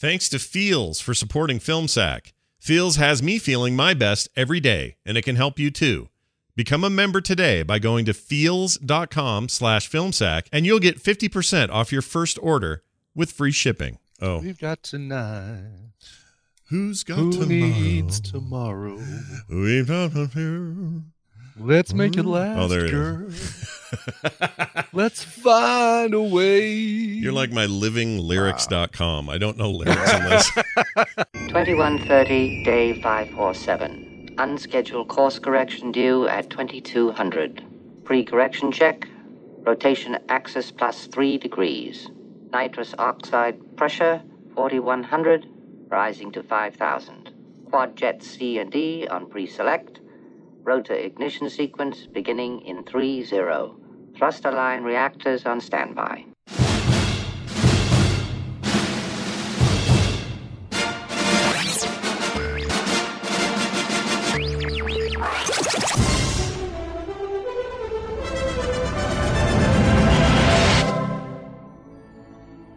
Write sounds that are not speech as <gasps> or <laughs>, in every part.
Thanks to Feels for supporting FilmSack. Feels has me feeling my best every day, and it can help you too. Become a member today by going to feels.com slash filmsack, and you'll get 50% off your first order with free shipping. Oh, We've got tonight. who's got Who tomorrow? needs tomorrow? We've got tomorrow. Let's make it mm. oh, last, Oh, there it is. girl. <laughs> Let's find a way. You're like my living livinglyrics.com. I don't know lyrics in this. <laughs> 2130, day 547. Unscheduled course correction due at 2200. Pre correction check. Rotation axis plus 3 degrees. Nitrous oxide pressure 4100, rising to 5000. Quad jet C and D on pre select. Rotor ignition sequence beginning in 3 0. Thruster line reactors on standby.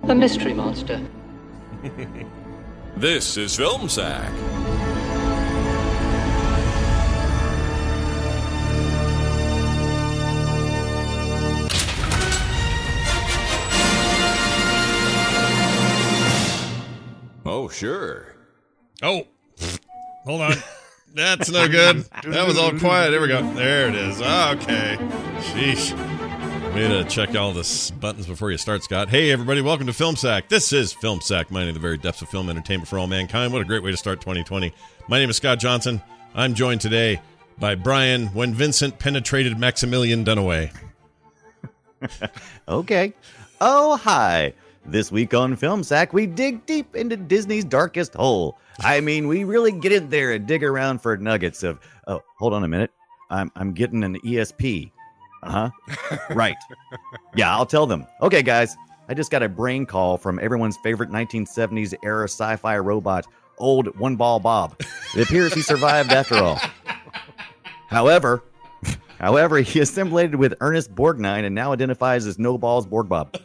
The Mystery Monster. <laughs> This is Film Sack. Sure. Oh, hold on. <laughs> That's no good. That was all quiet. There we go. There it is. Okay. Sheesh. Way to check all the buttons before you start, Scott. Hey, everybody. Welcome to Film Sack. This is Film Sack, mining the very depths of film entertainment for all mankind. What a great way to start 2020. My name is Scott Johnson. I'm joined today by Brian when Vincent penetrated Maximilian Dunaway. <laughs> Okay. Oh, hi. This week on Film Sack, we dig deep into Disney's darkest hole. I mean, we really get in there and dig around for nuggets of. Oh, hold on a minute. I'm I'm getting an ESP. Uh huh. <laughs> right. Yeah, I'll tell them. Okay, guys. I just got a brain call from everyone's favorite 1970s era sci-fi robot, old One Ball Bob. It appears he survived after all. However, <laughs> However, he assimilated with Ernest Borgnine and now identifies as No Balls Borg Bob.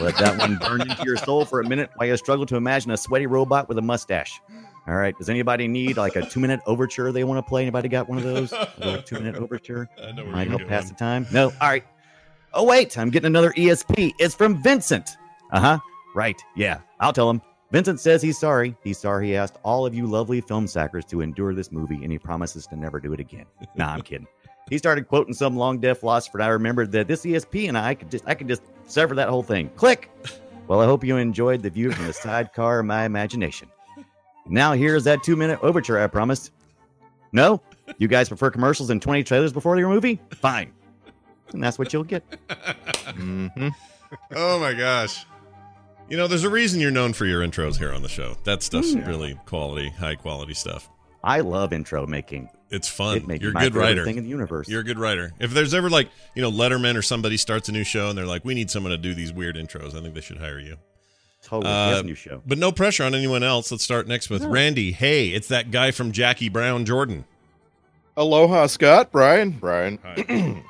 Let that one burn into your soul for a minute while you struggle to imagine a sweaty robot with a mustache. All right. Does anybody need like a two minute overture they want to play? Anybody got one of those? <laughs> A two minute overture? I know Might help pass the time. No. All right. Oh, wait. I'm getting another ESP. It's from Vincent. Uh huh. Right. Yeah. I'll tell him. Vincent says he's sorry. He's sorry he asked all of you lovely film sackers to endure this movie and he promises to never do it again. Nah, I'm kidding. He started quoting some long deaf philosopher, and I remembered that this ESP and I could just I could just sever that whole thing. Click. <laughs> Well, I hope you enjoyed the view from the sidecar of my imagination. Now here's that two minute overture I promised. No? You guys prefer commercials and 20 trailers before your movie? Fine. And that's what you'll get. Mm-hmm. <laughs> Oh my gosh. You know, there's a reason you're known for your intros here on the show. That stuff's really quality, high quality stuff. I love intro making. It's fun. It may be You're a good writer. thing in the universe. You're a good writer. If there's ever like, you know, Letterman or somebody starts a new show and they're like, we need someone to do these weird intros, I think they should hire you. totally. Uh, Yes, new show. But no pressure on anyone else. Let's start next with Randy. Hey, it's that guy from Jackie Brown Jordan. Aloha, Scott. Brian. Brian. Hi. <clears throat>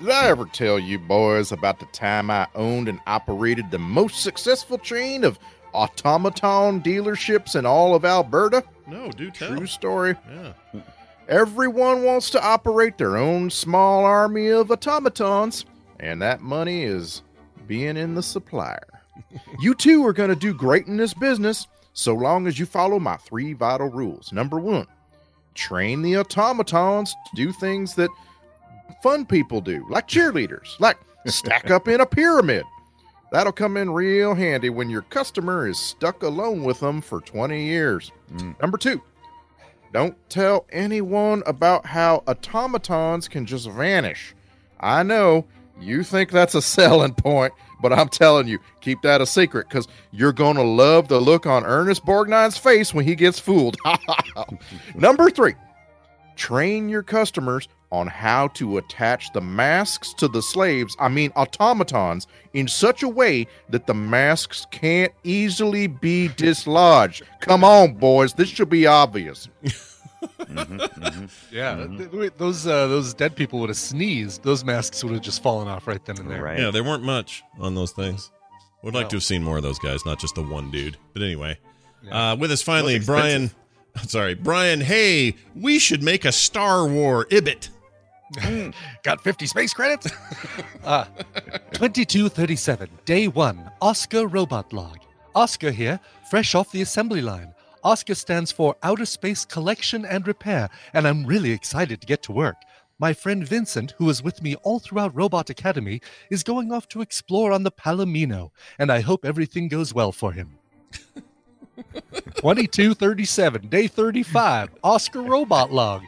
Did I ever tell you boys about the time I owned and operated the most successful chain of automaton dealerships in all of Alberta? no, do tell. True story. Yeah. Everyone wants to operate their own small army of automatons, and that money is being in the supplier. <laughs> you too are going to do great in this business so long as you follow my three vital rules. Number one, train the automatons to do things that fun people do, like cheerleaders, like <laughs> stack up in a pyramid. That'll come in real handy when your customer is stuck alone with them for 20 years. Mm, number two, don't tell anyone about how automatons can just vanish. I know you think that's a <laughs> selling point, but I'm telling you, keep that a secret because you're going to love the look on Ernest Borgnine's face when he gets fooled. <laughs> Number three, train your customers on how to attach the masks to the slaves, I mean automatons, in such a way that the masks can't easily be dislodged. Come on, boys, this should be obvious. <laughs> Yeah, th- th- those uh, those dead people would have sneezed. Those masks would have just fallen off right then and there. Right. Yeah, there weren't much on those things. Would like No. to have seen more of those guys, not just the one dude. But anyway, Uh, with us finally, Brian. <laughs> Sorry, Brian. Hey, we should make a Star War ibit. <laughs> Got 50 space credits? <laughs> uh, 2237, day one, Oscar robot log. Oscar here, fresh off the assembly line. Oscar stands for Outer Space Collection and Repair, and I'm really excited to get to work. My friend Vincent, who was with me all throughout Robot Academy, is going off to explore on the Palomino, and I hope everything goes well for him. <laughs> 2237, day 35, Oscar robot log.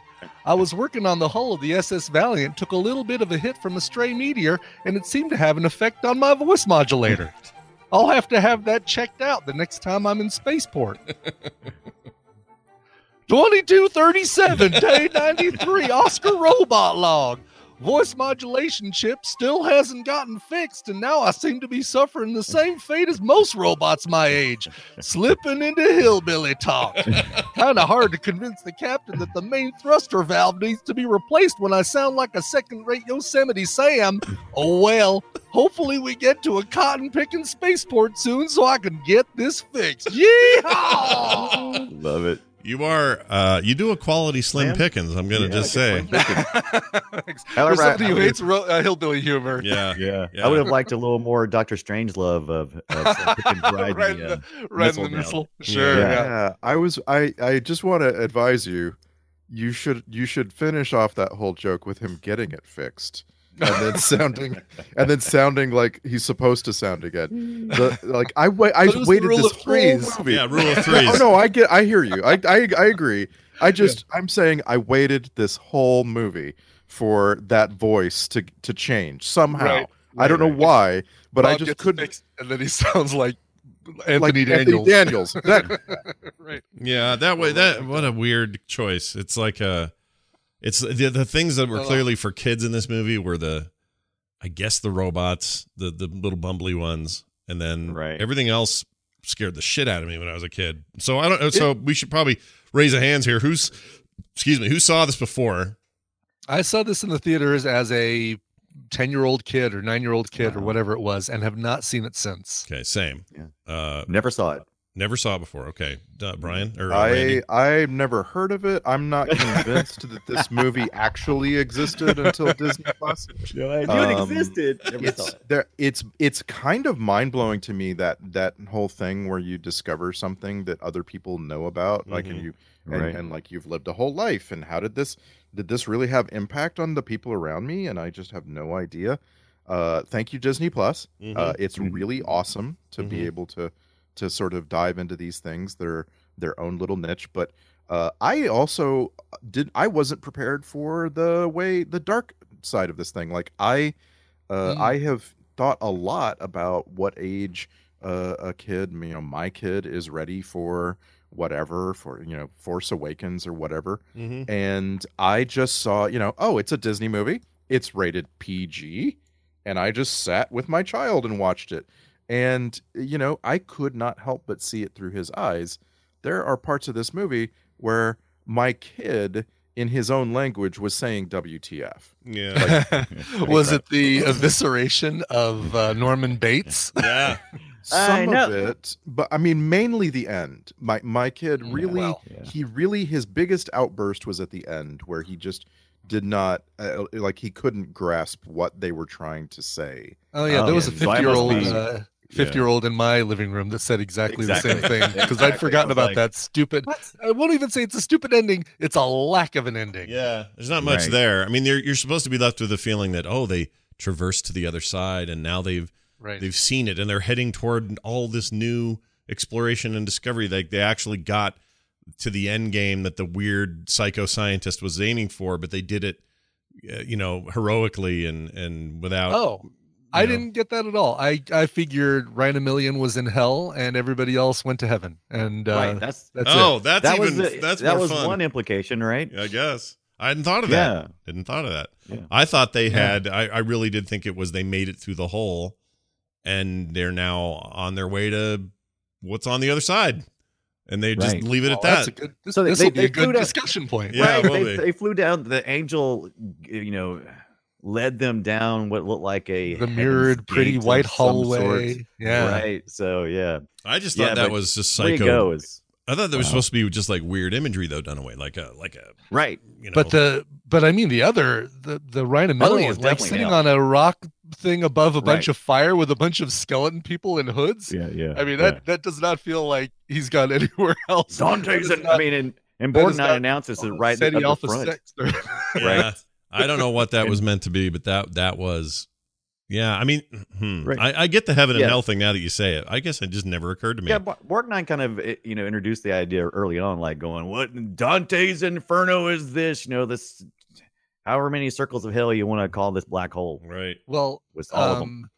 I was working on the hull of the SS Valiant, took a little bit of a hit from a stray meteor, and it seemed to have an effect on my voice modulator. <laughs> I'll have to have that checked out the next time I'm in spaceport. <laughs> 2237, day 93, Oscar robot log. Voice modulation chip still hasn't gotten fixed, and now I seem to be suffering the same fate as most robots my age, <laughs> slipping into hillbilly talk. <laughs> kind of hard to convince the captain that the main thruster valve needs to be replaced when I sound like a second rate Yosemite Sam. Oh well, hopefully we get to a cotton picking spaceport soon so I can get this fixed. Yeehaw! Love it. You are. Uh, you do a quality Slim Sam? Pickens. I'm gonna Yeah, just say. Slim Thanks. All right, somebody who hates ro- uh, hillbilly humor. Yeah. Yeah. Yeah. I would have liked a little more Doctor Strangelove of, of Slim Pickens <laughs> riding right, the, uh, the, right missile the missile. Sure. Yeah. Yeah. Yeah, I was. I I just want to advise you. You should you should finish off that whole joke with him getting it fixed, and then sounding and then sounding like he's supposed to sound again. The, like I wait. I But it was the waited this of whole movie. Yeah. Rule of Yeah, threes. oh no, I get. I hear you. I I, I agree. I just I'm saying I waited this whole movie for that voice to to change somehow. Right, I don't right, know why, but I just couldn't. fixed, and then he <laughs> sounds like Anthony like Daniels. Daniels. Exactly. <laughs> right. Yeah, that way. That what a weird choice. It's like a. It's the the things that were Well, clearly for kids in this movie were the, I guess the robots, the the little bumbly ones, and then Right. everything else scared the shit out of me when I was a kid. So I don't. So we should probably raise a hands here. Who's, excuse me, who saw this before? I saw this in the theaters as a 10 year old kid or nine year old kid or whatever it was and have not seen it since. Okay, same. Yeah. Uh, Never saw it. Never saw it before. Okay, uh, Brian or uh, I Randy? I've never heard of it. I'm not <laughs> convinced that this movie actually existed until <laughs> Disney Plus. No, I knew it Um, existed. Never It's it. there. It's it's kind of mind blowing to me that that whole thing where you discover something that other people know about, like and Mhm. you and, Right. and like you've lived a whole life, and how did this did this really have impact on the people around me? And I just have no idea. Uh, thank you, Disney Plus. Mhm. Uh, it's Mhm. really awesome to be Mhm. able to to sort of dive into these things. They're their own little niche, but uh, I also did. I wasn't prepared for the way the dark side of this thing. Like I, uh, Mm. I have thought a lot about what age uh, a kid, you know, my kid is ready for whatever for you know Force Awakens or whatever Mhm. and I just saw, you know, oh, it's a Disney movie. It's rated PG. And I just sat with my child and watched it. And, you know, I could not help but see it through his eyes. There are parts of this movie where my kid in his own language was saying WTF. Yeah. Like, <laughs> was it the evisceration of uh, Norman Bates? <laughs> Yeah. Some uh, of it, but I mean mainly the end. My my kid mm, really yeah, well, yeah. he really his biggest outburst was at the end where he just did not uh, like he couldn't grasp what they were trying to say. Oh yeah, there um, was a 50-year-old so uh, 50 year old in my living room that said exactly, exactly. the same thing because exactly. I'd forgotten about like, that stupid. I won't even say it's a stupid ending. It's a lack of an ending. Yeah, there's not much right. there. I mean, you're you're supposed to be left with the feeling that oh, they traversed to the other side and now they've right. they've seen it and they're heading toward all this new exploration and discovery. Like they actually got to the end game that the weird psycho scientist was aiming for, but they did it, uh, you know, heroically and and without. Oh I didn't get that at all. I I figured Ryan Million was in hell and everybody else went to heaven, and uh, right. That's that's oh, it. that's that even was the- that's that more was fun. one implication, right? I guess I hadn't thought of that. Yeah. Didn't thought of that. Yeah. I thought they Yeah. had. I, I really did think it was they made it through the hole, and they're now on their way to what's on the other side, and they just Right. leave it Oh, at that's that. a good. This So they- will be they a good down- discussion point. Yeah, right. They, they flew down. The angel, you know, led them down what looked like a The mirrored, pretty white hallway. sort. Yeah. Right. So yeah, I just Yeah, thought that was just psycho. is I thought there was Wow. supposed to be just like weird imagery though done away, like a like a Right. you know. But the but I mean the other the the Ryan Other Amelie is like definitely sitting hell. on a rock thing above a bunch Right. of fire with a bunch of skeleton people in hoods. Yeah, yeah. I mean that that does not feel like he's gone <laughs> anywhere else. Dante's That is not I mean, and, and that is Borgnine not announces it right SETI at the front. Six. <laughs> yeah, I don't know what that was <laughs> meant to be, but that that was. Yeah, I mean, hmm, Right. I, I get the heaven and Yeah. hell thing now that you say it. I guess it just never occurred to me. Yeah, Bo- Borgnine kind of eh, you know introduced the idea early on, like going, "What Dante's Inferno is this?" You know, this however many circles of hell you want to call this black hole Right. well, with all of them. um,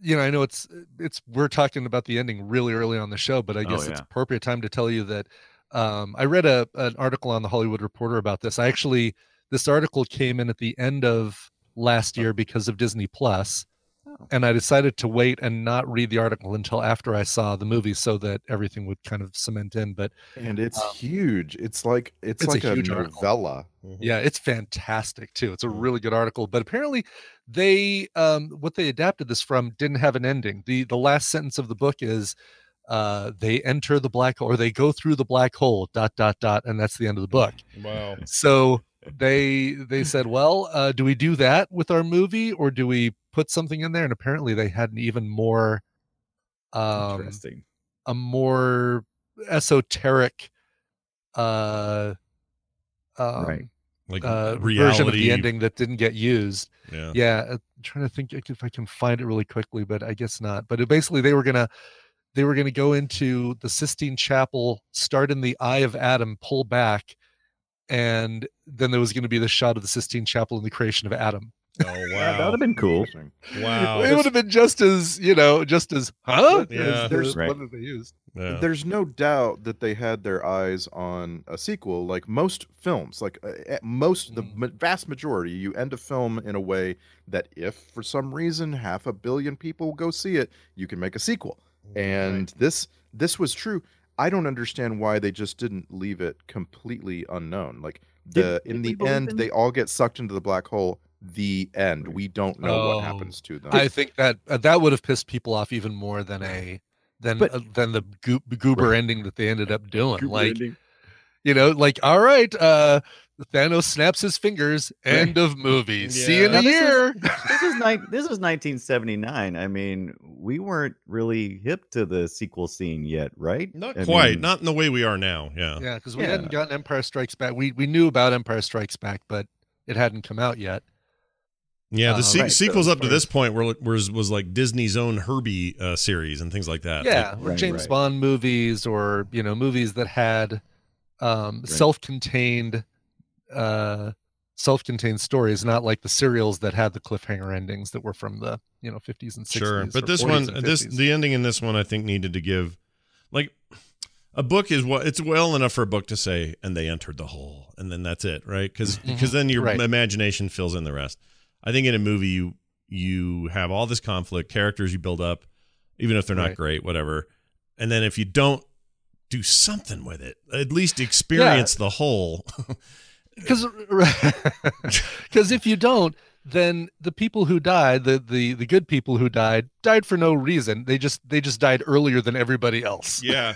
you know, I know it's it's we're talking about the ending really early on the show, but I Oh, guess it's appropriate time to tell you that um, I read a an article on the Hollywood Reporter about this. I actually this article came in at the end of last year because of Disney Plus, Oh. and I decided to wait and not read the article until after I saw the movie, so that everything would kind of cement in. But And it's Um, huge. It's like it's, it's like a, huge article. novella. yeah it's fantastic too it's a Mm. really good article but apparently they um what they adapted this from didn't have an ending the the last sentence of the book is uh they enter the black hole or they go through the black hole dot dot dot and that's the end of the book Wow. so they they said well uh do we do that with our movie or do we put something in there and apparently they had an even more um Interesting. a more esoteric uh um, Right. Like uh, version of the ending that didn't get used. Yeah. Yeah, uh, I'm trying to think if I can find it really quickly, but I guess not. But it, basically, they were gonna they were gonna go into the Sistine Chapel, start in the Eye of Adam, pull back, and then there was going to be the shot of the Sistine Chapel and the creation of Adam. Oh <laughs> Yeah, that would have been cool. Wow. it would have been just as you know, just as huh? Yeah. As there's- Right. one that they used. Yeah. There's no doubt that they had their eyes on a sequel, like most films. Like uh, at most, the Mm. ma- vast majority, you end a film in a way that, if for some reason half a billion people go see it, you can make a sequel. And this this was true. I don't understand why they just didn't leave it completely unknown. Like the did in we the end, in- they all get sucked into the black hole. The end. We don't know Oh. what happens to them. I think that uh, that would have pissed people off even more than a than But- uh, than the goo- goober ending that they ended up doing. Goober like ending. you know, like all right, uh Thanos snaps his fingers. <laughs> End of movie. See you in Yeah. a Now, this is- year. <laughs> this is ni- this is 1979. I mean, we weren't really hip to the sequel scene yet, right? Not I quite. mean, Not in the way we are now. Yeah. yeah, because we Yeah. hadn't gotten Empire Strikes Back. We we knew about Empire Strikes Back, but it hadn't come out yet. Yeah. The Uh, se- right, sequels as up to this point were was was like Disney's own Herbie uh, series and things like that. yeah, Like, or right, James right. Bond movies, or you know, movies that had um, self-contained, uh, self-contained stories, not like the serials that had the cliffhanger endings that were from the you know 50s and 60s. sure. But this one, this the ending in this one, I think needed to give, like, a book is what it's well enough for a book to say, and they entered the hole, and then that's it, right? Because because then your Right. imagination fills in the rest. I think in a movie you you have all this conflict, characters you build up, even if they're not Right. great, whatever, and then if you don't do something with it, at least experience the whole. <laughs> because because <laughs> if you don't then the people who died the, the the good people who died died for no reason they just they just died earlier than everybody else <laughs> Yeah.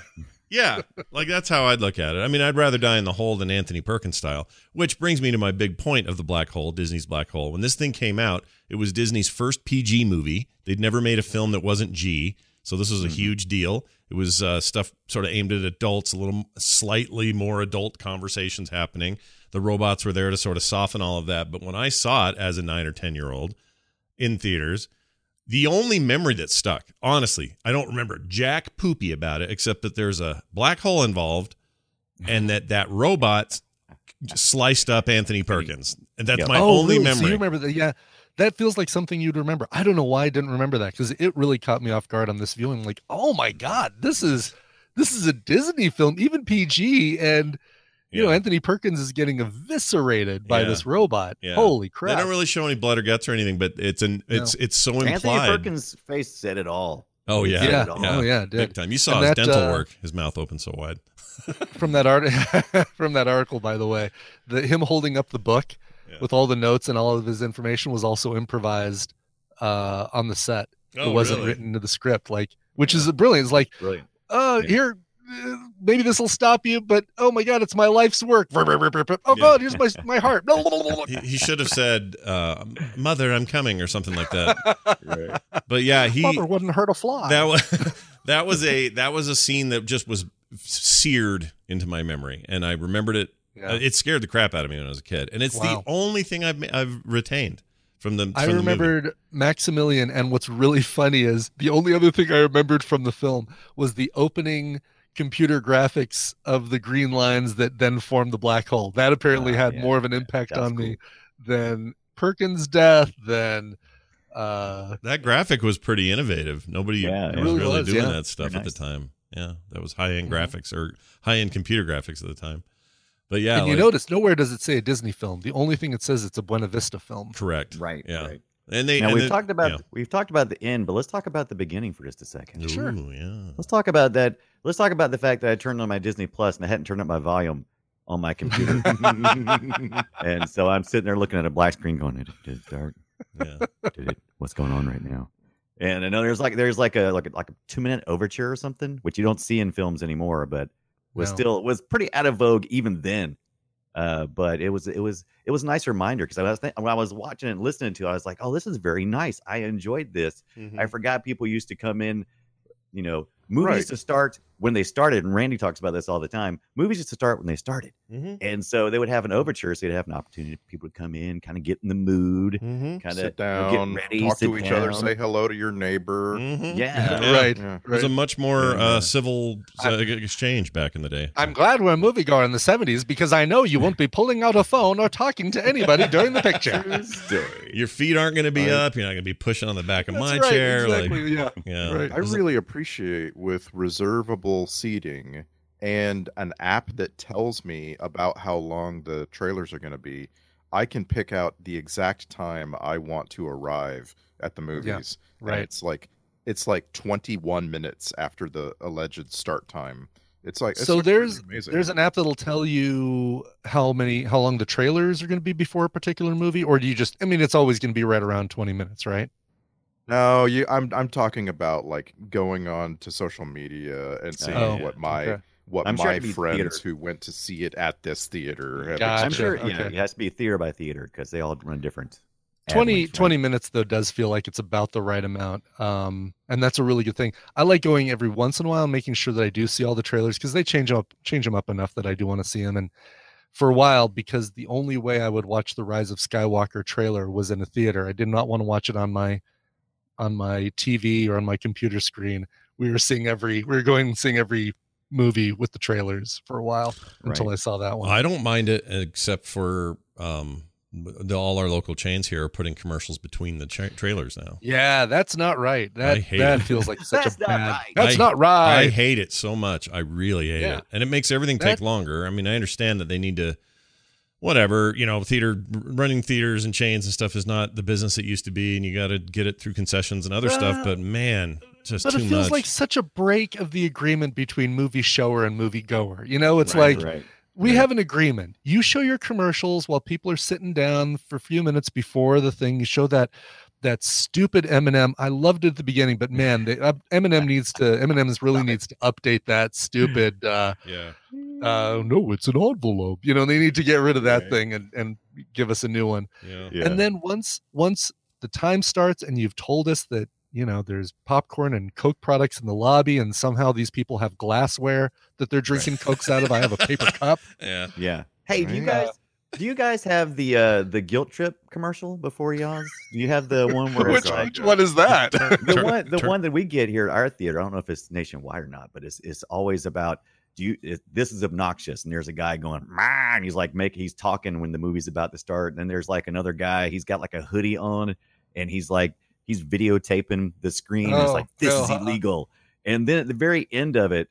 Yeah. Like that's how I'd look at it. I mean, I'd rather die in the hole than Anthony Perkins style, which brings me to my big point of the black hole, Disney's black hole. When this thing came out, it was Disney's first PG movie. They'd never made a film that wasn't G. So this was a huge deal. It was uh, stuff sort of aimed at adults, a little slightly more adult conversations happening. The robots were there to sort of soften all of that. But when I saw it as a nine or 10 year old in theaters, the only memory that stuck, honestly, I don't remember jack poopy about it, except that there's a black hole involved, and that that robot sliced up Anthony Perkins, and that's Yeah. my oh, only really? So you memory. remember that yeah that feels like something you'd remember i don't know why i didn't remember that because it really caught me off guard on this viewing like oh my god this is this is a disney film even pg and you know anthony perkins is getting eviscerated by Yeah. this robot Yeah. holy crap! They don't really show any blood or guts or anything, but it's an it's it's so implied. Anthony Perkins' face said it all. Oh yeah, yeah, Yeah. oh yeah big time. You saw And his that, dental uh, work, his mouth open so wide. <laughs> from that art <laughs> from that article by the way the him holding up the book Yeah. with all the notes and all of his information was also improvised uh on the set Oh, it wasn't really? written into the script like which is brilliant it's like Brilliant. uh Yeah. here maybe this will stop you, but oh my god, it's my life's work. Oh Yeah. god, here's my my heart. <laughs> He, he should have said, uh, "Mother, I'm coming" or something like that. But yeah, he Mother wouldn't hurt a fly. that was <laughs> that was a that was a scene that just was seared into my memory, and I remembered it. Yeah. Uh, It scared the crap out of me when I was a kid, and it's Wow. the only thing I've I've retained from the. I from the movie. remembered Maximilian, and what's really <laughs> funny is the only other thing I remembered from the film was the opening computer graphics of the green lines that then formed the black hole. That apparently Ah, had yeah, more of an impact that's on me than Perkins' death, than uh, that graphic was pretty innovative. Nobody Yeah, was really, really was, doing yeah. that stuff Very at the time. Yeah, that was high end Mhm. graphics or high end computer graphics at the time. But yeah, and you like- notice nowhere does it say a Disney film. The only thing it says it's a Buena Vista film. correct. Right. Yeah. Right. And they Now and we've then- talked about yeah. we've talked about the end, but let's talk about the beginning for just a second. Sure. Yeah. Let's talk about that. Let's talk about the fact that I turned on my Disney Plus and I hadn't turned up my volume on my computer, <laughs> and so I'm sitting there looking at a black screen, going, "Did it, did it start? Yeah. Did it? What's going on right now?" And I know there's like there's like a like a, like a two minute overture or something, which you don't see in films anymore, but was No. still was pretty out of vogue even then. Uh, but it was it was it was a nice reminder because I was think, when I was watching it and listening to it, I was like, "Oh, this is very nice. I enjoyed this." I forgot people used to come in, you know, movies Right. to start when they started, and Randy talks about this all the time. Movies used to start when they started, Mm-hmm. and so they would have an overture, so they'd have an opportunity for people to come in, kind of get in the mood, Mm-hmm. kind of sit down, get ready, talk sit to each other, say hello to your neighbor. Mm-hmm. Yeah. Yeah. <laughs> Right. Yeah. It was a much more Yeah. uh, civil uh, exchange back in the day. I'm glad we're a movie moviegoer in the 70s because I know you won't be pulling out a phone or talking to anybody during the picture. <laughs> Your feet aren't going to be Right. up. You're not going to be pushing on the back of my right, chair. exactly, Like, yeah. yeah, Right. I really appreciate with reservable seating and an app that tells me about how long the trailers are going to be. I can pick out the exact time I want to arrive at the movies. And right. it's like it's like 21 minutes after the alleged start time. It's like it's so there's there's an app that'll tell you how many how long the trailers are going to be before a particular movie or do you just I mean it's always going to be right around 20 minutes, right? No, you I'm I'm talking about like going on to social media and seeing Oh, what my okay. what I'm my it'd friends theater. who went to see it at this theater have Gotcha. I'm sure, Okay. yeah, it has to be theater by theater because they all run different. ad 20 links, right? 20 minutes though does feel like it's about the right amount um and that's a really good thing i like going every once in a while and making sure that i do see all the trailers because they change up change them up enough that i do want to see them and for a while because the only way i would watch the rise of skywalker trailer was in a theater i did not want to watch it on my on my tv or on my computer screen we were seeing every we were going and seeing every movie with the trailers for a while until i saw that one I don't mind it except for um, the, all our local chains here are putting commercials between the tra- trailers now. yeah that's not right that hate that it. feels like <laughs> such That's a not bad right. that's I- not right I hate it so much. I really hate Yeah. it. And it makes everything take That- longer. I mean, I understand that they need to whatever, you know, theater running theaters and chains and stuff is not the business it used to be and you got to get it through concessions and other stuff, uh, but man, just but too it feels much. like such a break of the agreement between movie shower and movie goer. You know, it's Right, like right. we Right. have an agreement. You show your commercials while people are sitting down for a few minutes before the thing. You show that that stupid Eminem. I loved it at the beginning, but man, they, uh, Eminem <laughs> needs to. Eminem's really needs to update that stupid. <laughs> uh yeah. uh No, it's an envelope. You know, they need to get rid of that Right. thing and and give us a new one. Yeah. Yeah. And then once once the time starts and you've told us that you know there's popcorn and Coke products in the lobby and somehow these people have glassware that they're drinking Cokes out of. I have a paper <laughs> cup. Yeah. Yeah. Hey, do you guys do you guys have the uh the guilt trip commercial before y'all's? Do you have the <laughs> one where which, it's like one is that? <laughs> the one the one that we get here at our theater? I don't know if it's nationwide or not, but it's it's always about do you it, this is obnoxious and there's a guy going "Mah," and he's like make he's talking when the movie's about to start and then there's like another guy he's got like a hoodie on and he's like he's videotaping the screen and it's Oh, like this is uh-huh. illegal and then at the very end of it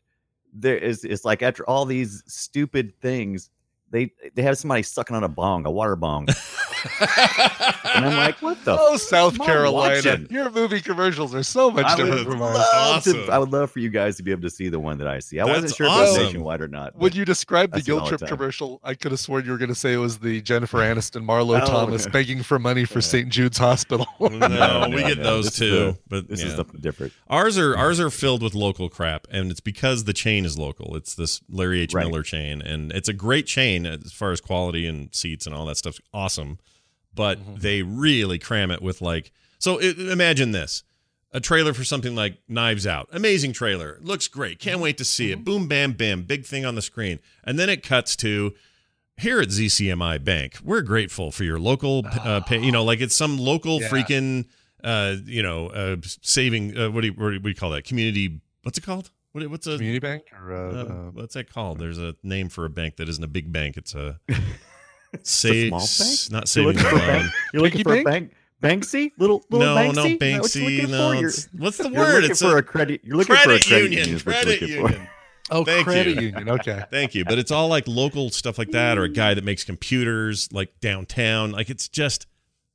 there is it's like after all these stupid things they they have somebody sucking on a bong a water bong <laughs> <laughs> and I'm like, what the? Oh, South Carolina. watching? Your movie commercials are so much I different from ours. Awesome. to. I would love for you guys to be able to see the one that I see. I That's wasn't sure if it was awesome. nationwide or not. Would you describe the see guilt trip time. commercial, I could have sworn you were going to say it was the Jennifer <laughs> Aniston, Marlo Oh, Thomas okay. begging for money for St. Jude's Hospital. <laughs> No, No, we get no. those This too. the- but this yeah. is something different. Ours are ours are filled with local crap, and it's because the chain is local. It's this Larry H. Right. Miller chain, and it's a great chain as far as quality and seats and all that stuff's awesome. But Mm-hmm. they really cram it with like. So it, imagine this: a trailer for something like Knives Out, amazing trailer, looks great, can't wait to see Mm-hmm. it. Boom, bam, bam, big thing on the screen, and then it cuts to. Here at ZCMI Bank, we're grateful for your local, uh, pay, you know, like it's some local Yeah. freaking uh, you know, uh, saving. Uh, what do you what do we call that? Community. What's it called? What, what's a Community Bank or uh, uh, uh, what's that called? There's a name for a bank that isn't a big bank. It's a <laughs> It's save, small bank? not You're savings looking for bank. You're looking Piggy for a bank? bank. Banksy, little little No, Banksy. no Is that what you're Banksy. looking No, for? You're- it's, what's the <laughs> You're word? looking It's for a a credit. You're looking credit, for a credit union. is Credit looking for. union. <laughs> oh Thank credit you. union. Okay. Thank you, but it's all like local stuff like that, or a guy that makes computers like downtown. Like it's just,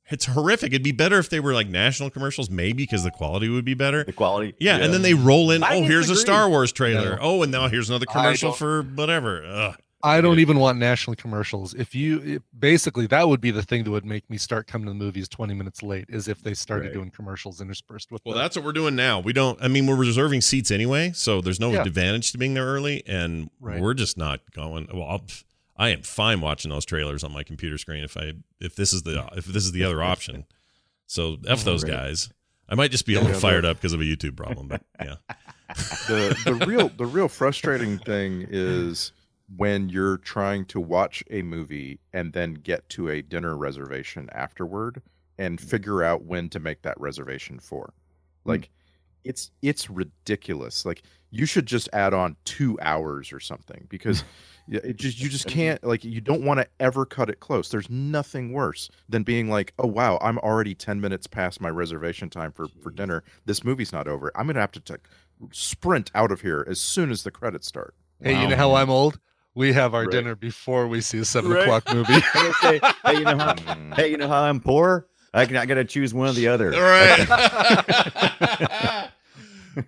it's horrific. It'd be better if they were like national commercials, maybe because the quality would be better. The quality. Yeah, and then they roll in. I oh, here's a. Star Wars trailer. No. Oh, and now here's another commercial for whatever. Ugh. I don't even want national commercials. If you it, basically that would be the thing that would make me start coming to the movies 20 minutes late is if they started Right. doing commercials interspersed with Well, them. that's what we're doing now. We don't. I mean, we're reserving seats anyway, so there's no Yeah. advantage to being there early, and Right. we're just not going. Well, I'll, I am fine watching those trailers on my computer screen if I if this is the <laughs> if this is the other option. So f those Right. guys. I might just be a little Yeah, fired up because of a YouTube problem, but yeah. <laughs> the the real the real frustrating thing <laughs> is when you're trying to watch a movie and then get to a dinner reservation afterward and mm-hmm. figure out when to make that reservation for. Hmm. Like it's it's ridiculous. Like you should just add on two hours or something because <laughs> it just you just can't like you don't want to ever cut it close. There's nothing worse than being like oh wow i'm already 10 minutes past my reservation time for for dinner. This movie's not over. I'm gonna have to t- sprint out of here as soon as the credits start. Hey, you know how I'm old? We have our Right. dinner before we see a seven Right. o'clock movie. <laughs> Say, hey, you know how? <laughs> Hey, you know how I'm poor? I can I gotta choose one or the other. All right. <laughs>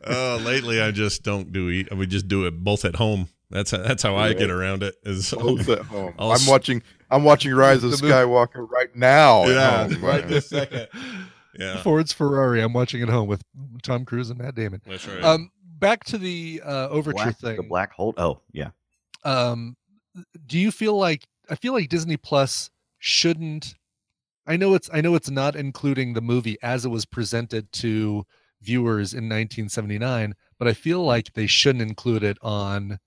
Oh, lately I just don't do. e- We just do it both at home. That's how, that's how I get around it. Is both at home I'll i'm s- watching i'm watching rise of The movie- skywalker right now at yeah, home, right this second. Yeah, Ford's Ferrari. I'm watching at home with Tom Cruise and Matt Damon. that's right. Um, back to the uh, overture Black, thing. the black hole. Oh, yeah. Um do you feel like i feel like disney plus shouldn't i know it's i know it's not including the movie as it was presented to viewers in 1979 but i feel like they shouldn't include it on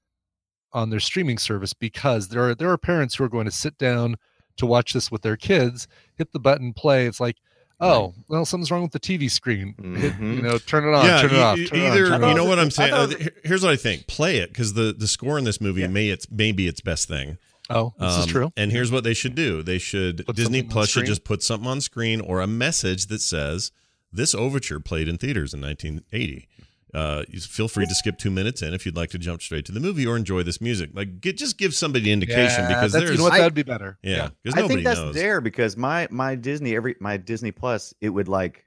on their streaming service because there are there are parents who are going to sit down to watch this with their kids hit the button play it's like oh well something's wrong with the tv screen Hit, <laughs> you know turn it on yeah, turn it e- off turn it on, either turn you off. know what I'm saying. thought Uh, Here's what I think: play it because the the score in this movie Yeah. may it's maybe its best thing. oh this is Um, true And here's what they should do: they should Put Disney Plus should just put something on screen or a message that says this overture played in theaters in 1980. Uh, feel free to skip two minutes in if you'd like to jump straight to the movie or enjoy this music. Like, get, just give somebody an indication Yeah, because there's you know what that'd be better yeah, because I nobody think that's knows. there because my my Disney every my Disney Plus it would like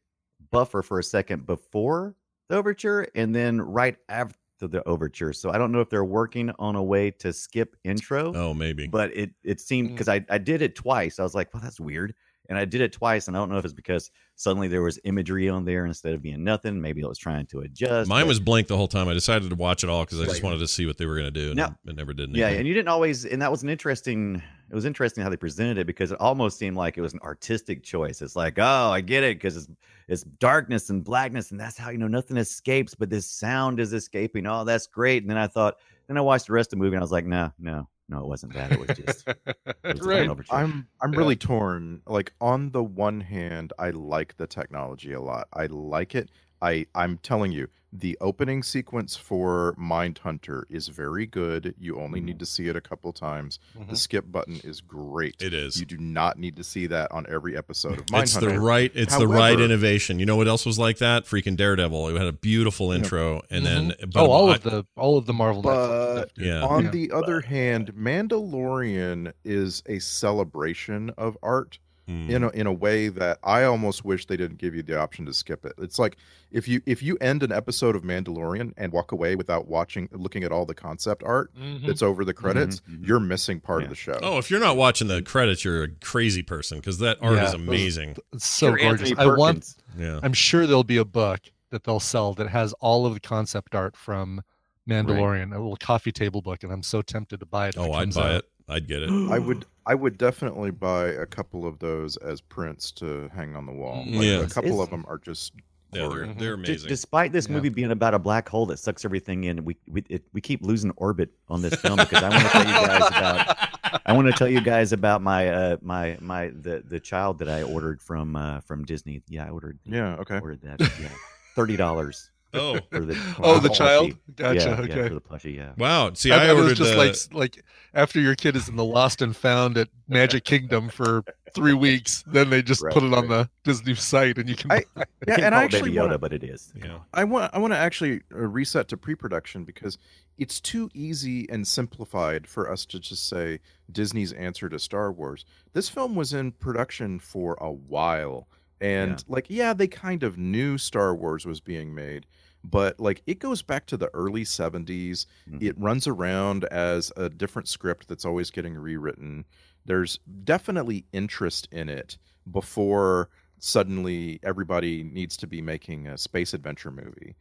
buffer for a second before the overture and then right after the overture. So I don't know if they're working on a way to skip intro. Oh, maybe. but it it seemed Mm. because I I did it twice. I was like, well, that's weird, and I did it twice, and I don't know if it's because suddenly there was imagery on there instead of being nothing. Maybe it was trying to adjust. Mine was blank the whole time. I decided to watch it all because I just wanted to see what they were going to do, and Now- it never did. yeah, and you didn't always, and that was an interesting. It was interesting how they presented it because it almost seemed like it was an artistic choice. It's like, oh, I get it because it's it's darkness and blackness, and that's how you know nothing escapes, but this sound is escaping. Oh, that's great. And then I thought, then I watched the rest of the movie, and I was like, no, no, no, it wasn't that. It was just, <laughs> it was right an. I'm I'm Yeah. really torn. Like on the one hand, I like the technology a lot. I like it. I I'm telling you, the opening sequence for Mindhunter is very good. You only need mm-hmm. to see it a couple times. The mm-hmm. skip button is great. It is. You do not need to see that on every episode of Mindhunter. It's the right. It's the right innovation. You know what else was like that? Freaking Daredevil. It had a beautiful intro, and mm-hmm. then oh, but oh, all I- of the all of the Marvel But stuff, dude. Yeah. on Yeah. the other hand, Mandalorian is a celebration of art. Mm. in a in a way that I almost wish they didn't give you the option to skip it. It's like if you if you end an episode of Mandalorian and walk away without watching looking at all the concept art Mhm. that's over the credits, mhm. you're missing part Yeah. of the show. Oh, if you're not watching the credits, you're a crazy person because that art Yeah, is those- amazing. It's so You're gorgeous. I want. Yeah. I'm sure there'll be a book that they'll sell that has all of the concept art from Mandalorian, a little coffee table book, and I'm so tempted to buy it. if Oh, I'd comes buy out. it. I'd get it. <gasps> I would I would definitely buy a couple of those as prints to hang on the wall. Like, Yeah. a couple It's- of them are just Yeah, they're, glorious. they're D- amazing. despite this Yeah. movie being about a black hole that sucks everything in, we we it, we keep losing orbit on this film because I want to tell you guys about I want to tell you guys about my uh my my the the child that I ordered from uh from Disney. Yeah, I ordered Yeah, okay. ordered that. Yeah, thirty dollars oh, for the <laughs> Oh, the plushie. child. Gotcha. Yeah, okay. yeah, for the plushie. Yeah. wow. See, I, I, thought it ordered was just the, like like after your kid is in the lost and found at Magic Kingdom for three weeks, then they just Right, put it on the Disney site and you can. I- <laughs> Yeah, Can't and call I it Baby actually Yoda, wanna, but it is. yeah. I want I want to actually uh, reset to pre-production because it's too easy and simplified for us to just say Disney's answer to Star Wars. This film was in production for a while and Yeah. like yeah, they kind of knew Star Wars was being made, but like it goes back to the early 70s. Mhm. It runs around as a different script that's always getting rewritten. There's definitely interest in it before suddenly everybody needs to be making a space adventure movie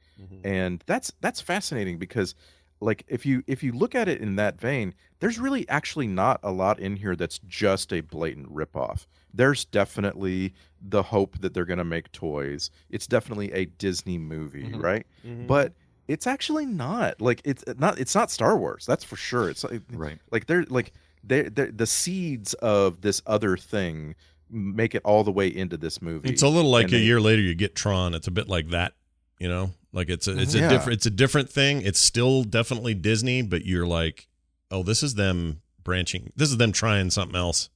and that's that's fascinating because like if you if you look at it in that vein there's really actually not a lot in here that's just a blatant ripoff there's definitely the hope that they're going to make toys it's definitely a disney movie Mhm. right Mm-hmm. but it's actually not like it's not it's not star wars that's for sure it's like, Right. like they're like they are the seeds of this other thing make it all the way into this movie It's a little like And a they- year later you get Tron. It's a bit like that, you know. Like it's a it's a different it's a different thing. It's still definitely Disney, but you're like, oh, this is them branching. This is them trying something else,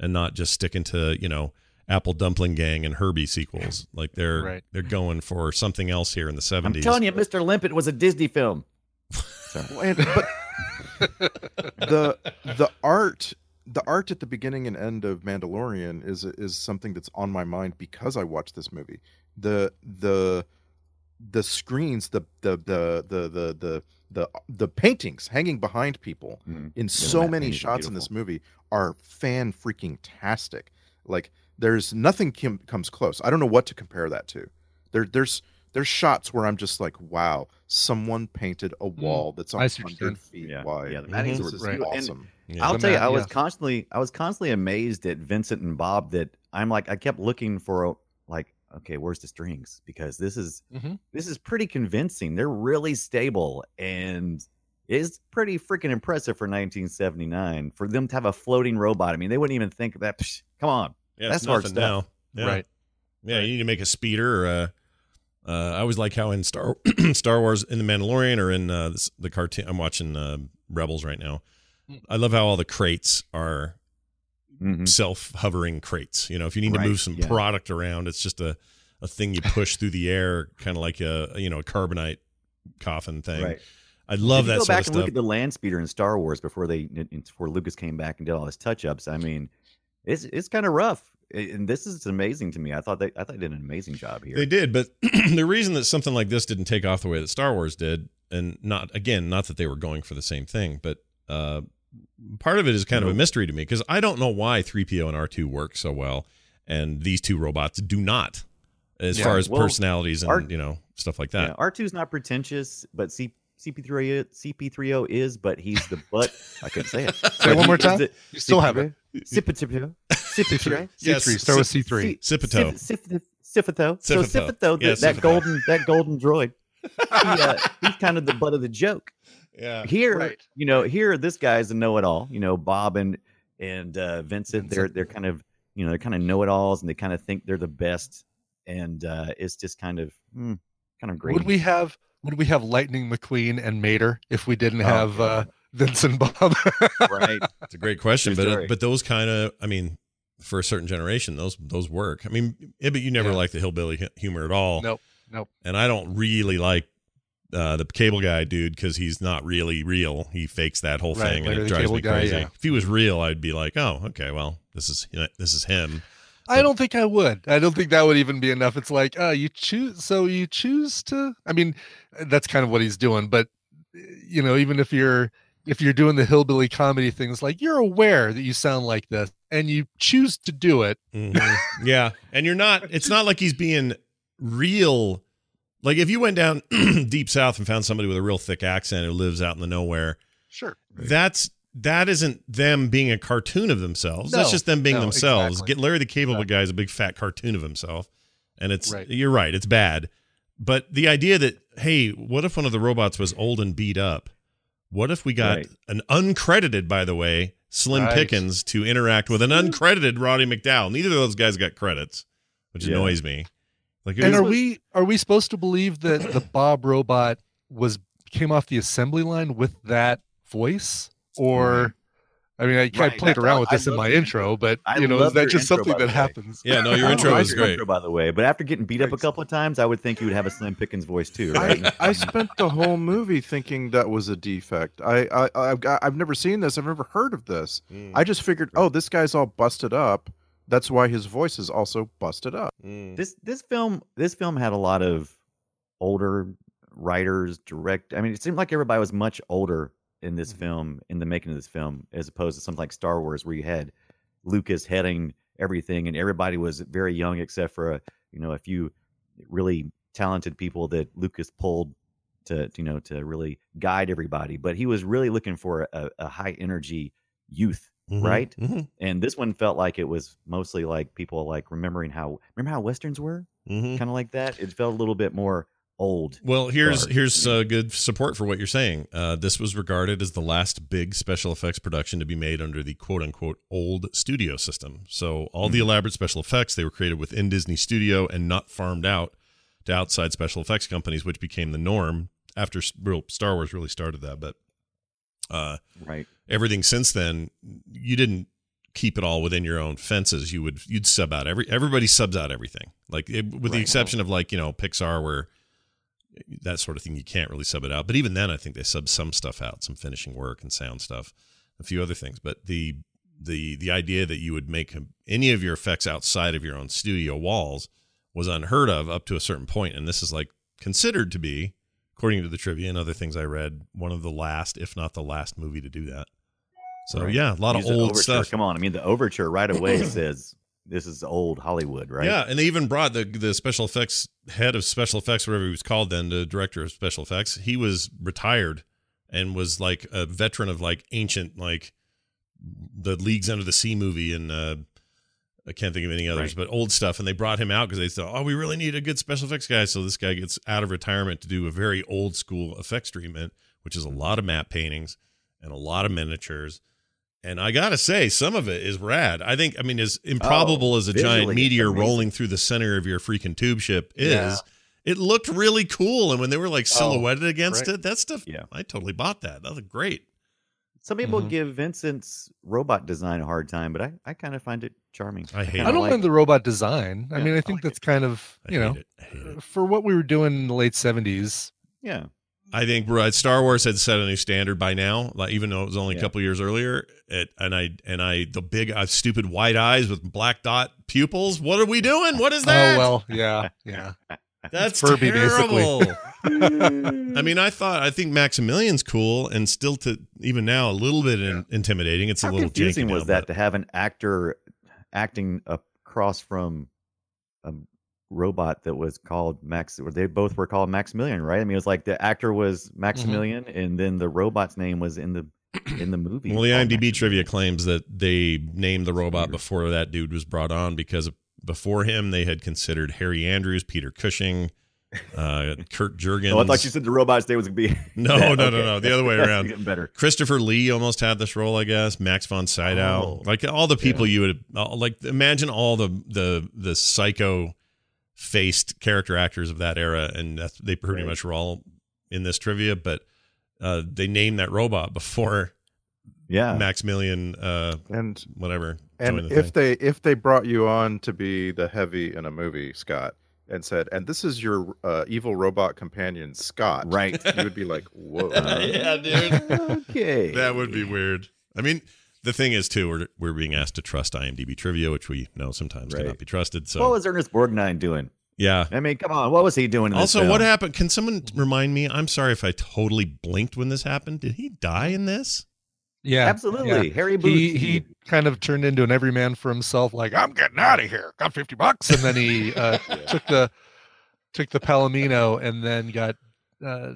and not just sticking to you know Apple Dumpling Gang and Herbie sequels. Like they're Right. they're going for something else here in the seventies. I'm telling you, Mr. Limpet was a Disney film. <laughs> And- but the the art the art at the beginning and end of Mandalorian is is something that's on my mind because I watched this movie. The the the screens, the the the the the the the, the paintings hanging behind people Mhm. in the so matte many paintings are shots in this movie are fan freaking tastic. Like there's nothing kim- comes close. I don't know what to compare that to. There there's there's shots where I'm just like, wow, someone painted a wall that's a Mm. I see what you're hundred feet Yeah, wide. yeah, the paintings this were is beautiful. And- awesome. Yeah. I'll The tell you, man, I was yes. constantly, I was constantly amazed at Vincent and Bob. That I'm like, I kept looking for, a, like, okay, where's the strings? Because this is, Mhm. this is pretty convincing. They're really stable, and it's pretty freaking impressive for 1979 for them to have a floating robot. I mean, they wouldn't even think that. Psh, come on, Yeah, That's it's hard stuff. now. Yeah. Right. Yeah, you need to make a speeder or a. Uh, I always like how in Star <clears throat> Star Wars, in the Mandalorian, or in uh, this, the cartoon. I'm watching uh, Rebels right now. Hmm. I love how all the crates are Mhm. self-hovering crates. You know, if you need to move some yeah. product around, it's just a, a thing you push through the air, kind of like a you know a carbonite coffin thing. right. I love that go back and look at the land speeder in Star Wars before they before Lucas came back and did all his touch ups. I mean, it's it's kind of rough, and this is amazing to me. I thought they I thought they did an amazing job here. They did, but <clears throat> the reason that something like this didn't take off the way that Star Wars did, and not again, not that they were going for the same thing, but uh, part of it is kind of a mystery to me because I don't know why 3PO and R2 work so well, and these two robots do not, as Yeah, far as well, personalities and R- you know stuff like that. Yeah, R 2s not pretentious, but C CP3O CP3O is, but he's the butt. I couldn't say it. Say it one more time. Is You still have it. CP3O. CP3O. <laughs> Yes, C3. Start with C3. Sipito. Sifito. So Sifito. Sifito, Yeah, that, that golden that golden droid. He, uh, he's kind of the butt of the joke. Yeah. Here, Right. you know, here this guy's a know-it-all. You know, Bob and and uh, Vincent, they're they're kind of you know they're kind of know-it-alls, and they kind of think they're the best, and uh, it's just kind of mm, kind of great. Would we have would we have Lightning McQueen and Mater if we didn't Oh, have uh, Vincent Bob? right? <laughs> It's a great question, True but story. but those kind of, I mean, for a certain generation, those those work. I mean, yeah, but you never Yeah. liked the hillbilly humor at all. Nope, nope. And I don't really like uh, the cable guy dude because he's not really real. He fakes that whole Right, thing, and it drives me Guy, crazy. yeah. If he was real, I'd be like, oh, okay, well, this is this is him. I don't think I would. I don't think that would even be enough. It's like, uh, you choose. So you choose to. I mean, that's kind of what he's doing. But you know, even if you're if you're doing the hillbilly comedy things, like you're aware that you sound like this, and you choose to do it. Mhm. yeah, and you're not. It's not like he's being real. Like if you went down <clears throat> deep south and found somebody with a real thick accent who lives out in the nowhere, Sure. that's that isn't them being a cartoon of themselves. That's just them being no, themselves. exactly. Get Larry the Cable Exactly. Guy is a big fat cartoon of himself, and it's Right. you're right. It's bad, but the idea that hey, what if one of the robots was old and beat up? What if we got Right. an uncredited, by the way, Slim Right. Pickens to interact with an hmm. uncredited Roddy McDowall? Neither of those guys got credits, which Yeah. annoys me. Like, And are was- we are we supposed to believe that the Bob robot was came off the assembly line with that voice, or? I mean, I, I Right, played around how- with I this in my your intro, but I you know, is that just intro, something that happens? yeah, no, your I intro like was great. intro, by the way. But after getting beat up a couple of times, I would think you would have a Slim Pickens voice too. Right? I, I spent the whole movie thinking that was a defect. I, I I've I've never seen this. I've never heard of this. Mm, I just figured, oh, this guy's all busted up. That's why his voice is also busted up. mm. this this film this film had a lot of older writers direct i mean it seemed like everybody was much older in this Mhm. film in the making of this film as opposed to something like star wars where you had lucas heading everything and everybody was very young except for a, you know a few really talented people that lucas pulled to you know to really guide everybody but he was really looking for a, a high energy youth Mhm, right? mhm, and this one felt like it was mostly like people like remembering how remember how westerns were mhm. kind of like that it felt a little bit more old Well, here's Sorry. here's uh, good support for what you're saying. Uh, this was regarded as the last big special effects production to be made under the quote unquote old studio system. So all the Mhm. elaborate special effects they were created within Disney Studio and not farmed out to outside special effects companies, which became the norm after real Star Wars really started that. But uh, right everything since then, you didn't keep it all within your own fences. You would you'd sub out every everybody subs out everything. Like it, with the Right. exception of like you know Pixar where that sort of thing you can't really sub it out. But even then, I think they sub some stuff out, some finishing work and sound stuff, a few other things. But the the the idea that you would make any of your effects outside of your own studio walls was unheard of up to a certain point, and this is like considered to be, according to the trivia and other things I read, one of the last, if not the last movie to do that. So Right. yeah, a lot Use of old stuff. come on i mean the overture right away <coughs> says this is old hollywood right Yeah, and they even brought the the special effects head of special effects, whatever he was called then, the director of special effects. He was retired and was like a veteran of like ancient like the Leagues Under the Sea movie and uh I can't think of any others, but old stuff. And they brought him out because they thought, oh, we really need a good special effects guy. So this guy gets out of retirement to do a very old school effects treatment, which is a lot of matte paintings and a lot of miniatures. And I gotta say, some of it is rad. I think, I mean, as improbable as a giant Oh, meteor rolling through the center of your freaking tube ship is, Yeah. it looked really cool. And when they were like Oh, silhouetted against great. it, that stuff, Yeah. I totally bought that. That looked great. some people Mhm. give vincent's robot design a hard time but i, I kind of find it charming I hate kinda I don't like- mind the robot design. I mean, I I think like that's kind of you know it. I hate it. for what we were doing in the late seventies. yeah I think right, Star Wars had set a new standard by now. Like even though it was only a couple years earlier, it, and I and I the big uh, stupid white eyes with black dot pupils. What are we doing? What is that? Oh well, yeah, yeah. <laughs> that's Furby, basically. terrible. <laughs> I mean, I thought I think Maximilian's cool and still to even now a little bit in, intimidating. It's a how little confusing janky was now, that but- to have an actor acting across from a robot that was called max or they both were called maximilian right? I mean it was like the actor was Mm-hmm. maximilian and then the robot's name was in the in the <clears throat> movie Well, the IMDb trivia claims that they named the robot before that dude was brought on because before him they had considered Harry Andrews, Peter Cushing, uh, Kurt Jurgens. Oh, I thought you said the robot's name was gonna be. No, <laughs> Yeah, no, no, okay. no, the other way <laughs> around. Getting better. Christopher Lee almost had this role, I guess. Max von Sydow, Oh. like all the people you would uh, like. Imagine all the the the psycho faced character actors of that era, and that's, they pretty Right. much were all in this trivia. But uh, they named that robot before Yeah. Maximilian, uh, And whatever. and the if thing. they if they brought you on to be the heavy in a movie, Scott, and said, "And this is your uh, evil robot companion, Scott," Right. You would be like, "Whoa." <laughs> yeah, dude. okay. That would be weird. I mean, the thing is too, we're we're being asked to trust IMDb trivia, which we know sometimes Right. cannot be trusted. So what was Ernest Borgnine doing? yeah. I mean, come on, what was he doing? In this Also, what happened? Can someone remind me? I'm sorry if I totally blinked when this happened. Did he die in this? Yeah, Absolutely, Harry Booth. He he kind of turned into an everyman for himself. Like I'm getting out of here. Got fifty bucks, and then he <laughs> uh, took the took the Palomino, and then got uh,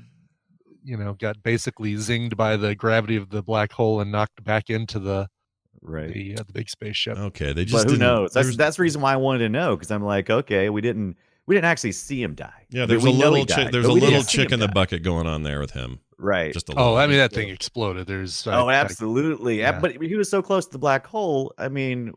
you know got basically zinged by the gravity of the black hole and knocked back into the right. the, uh, the big spaceship. Okay, they just But who didn't- knows? That's there's- that's the reason why I wanted to know because I'm like, okay, we didn't we didn't actually see him die. yeah. But There's we a little chick. died, There's a little chick in the die. bucket going on there with him. right? Just a little. Oh, I mean that thing exploded. There's I- oh, I- absolutely. yeah. But he was so close to the black hole. I mean,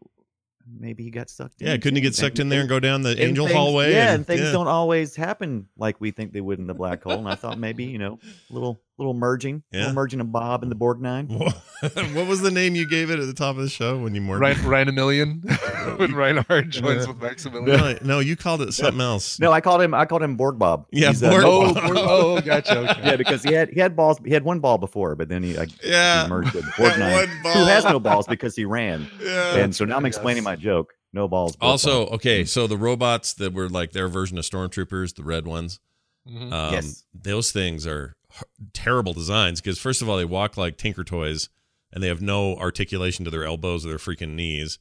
maybe he got sucked in. Yeah, couldn't he get sucked in there and go down the angel things- hallway? Yeah, and, and things yeah. don't always happen like we think they would in the black hole. And I thought maybe you know, a little little merging, Yeah. little merging of Bob and the Borg Nine. <laughs> what was the name you gave it at the top of the show when you weren't? Ryan Ryan a million <laughs> <laughs> when Reinhardt joins with Maximilian. No, no, you called it something else. No, I called him. I called him Borg Bob. Yeah, He's, uh, Borg no Oh, Bob. oh, oh, gotcha. Okay. yeah, because he had he had balls. He had one ball before, but then he, like, Yeah, he merged with Borg Nine, one who has no balls because he ran. Yeah. And so now I'm explaining my joke. No balls. Also, Bob. okay, so the robots that were like their version of stormtroopers, the red ones, Mhm. um, Yes. those things are h- terrible designs because first of all, they walk like Tinker Toys, and they have no articulation to their elbows or their freaking knees,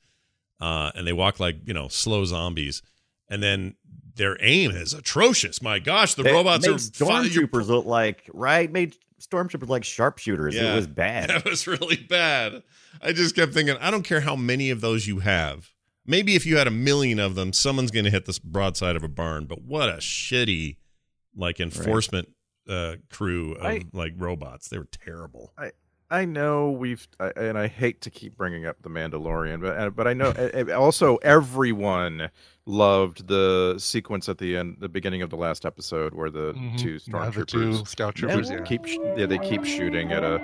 uh, and they walk like you know slow zombies, and then their aim is atrocious. My gosh, the They robots are stormtroopers look like right. Made stormtroopers like sharpshooters. Yeah. It was <laughs> bad. That was really bad. I just kept thinking, I don't care how many of those you have. Maybe if you had a million of them, someone's going to hit this broadside of a barn. But what a shitty, like enforcement uh, crew of I- like robots. They were terrible. I I know we've, I- and I hate to keep bringing up the Mandalorian, but uh, but I know also everyone loved the sequence at the end, the beginning of the last episode, where the Mhm. two Yeah, the stormtroopers two scout troopers. Yeah. keep, yeah, they keep shooting at a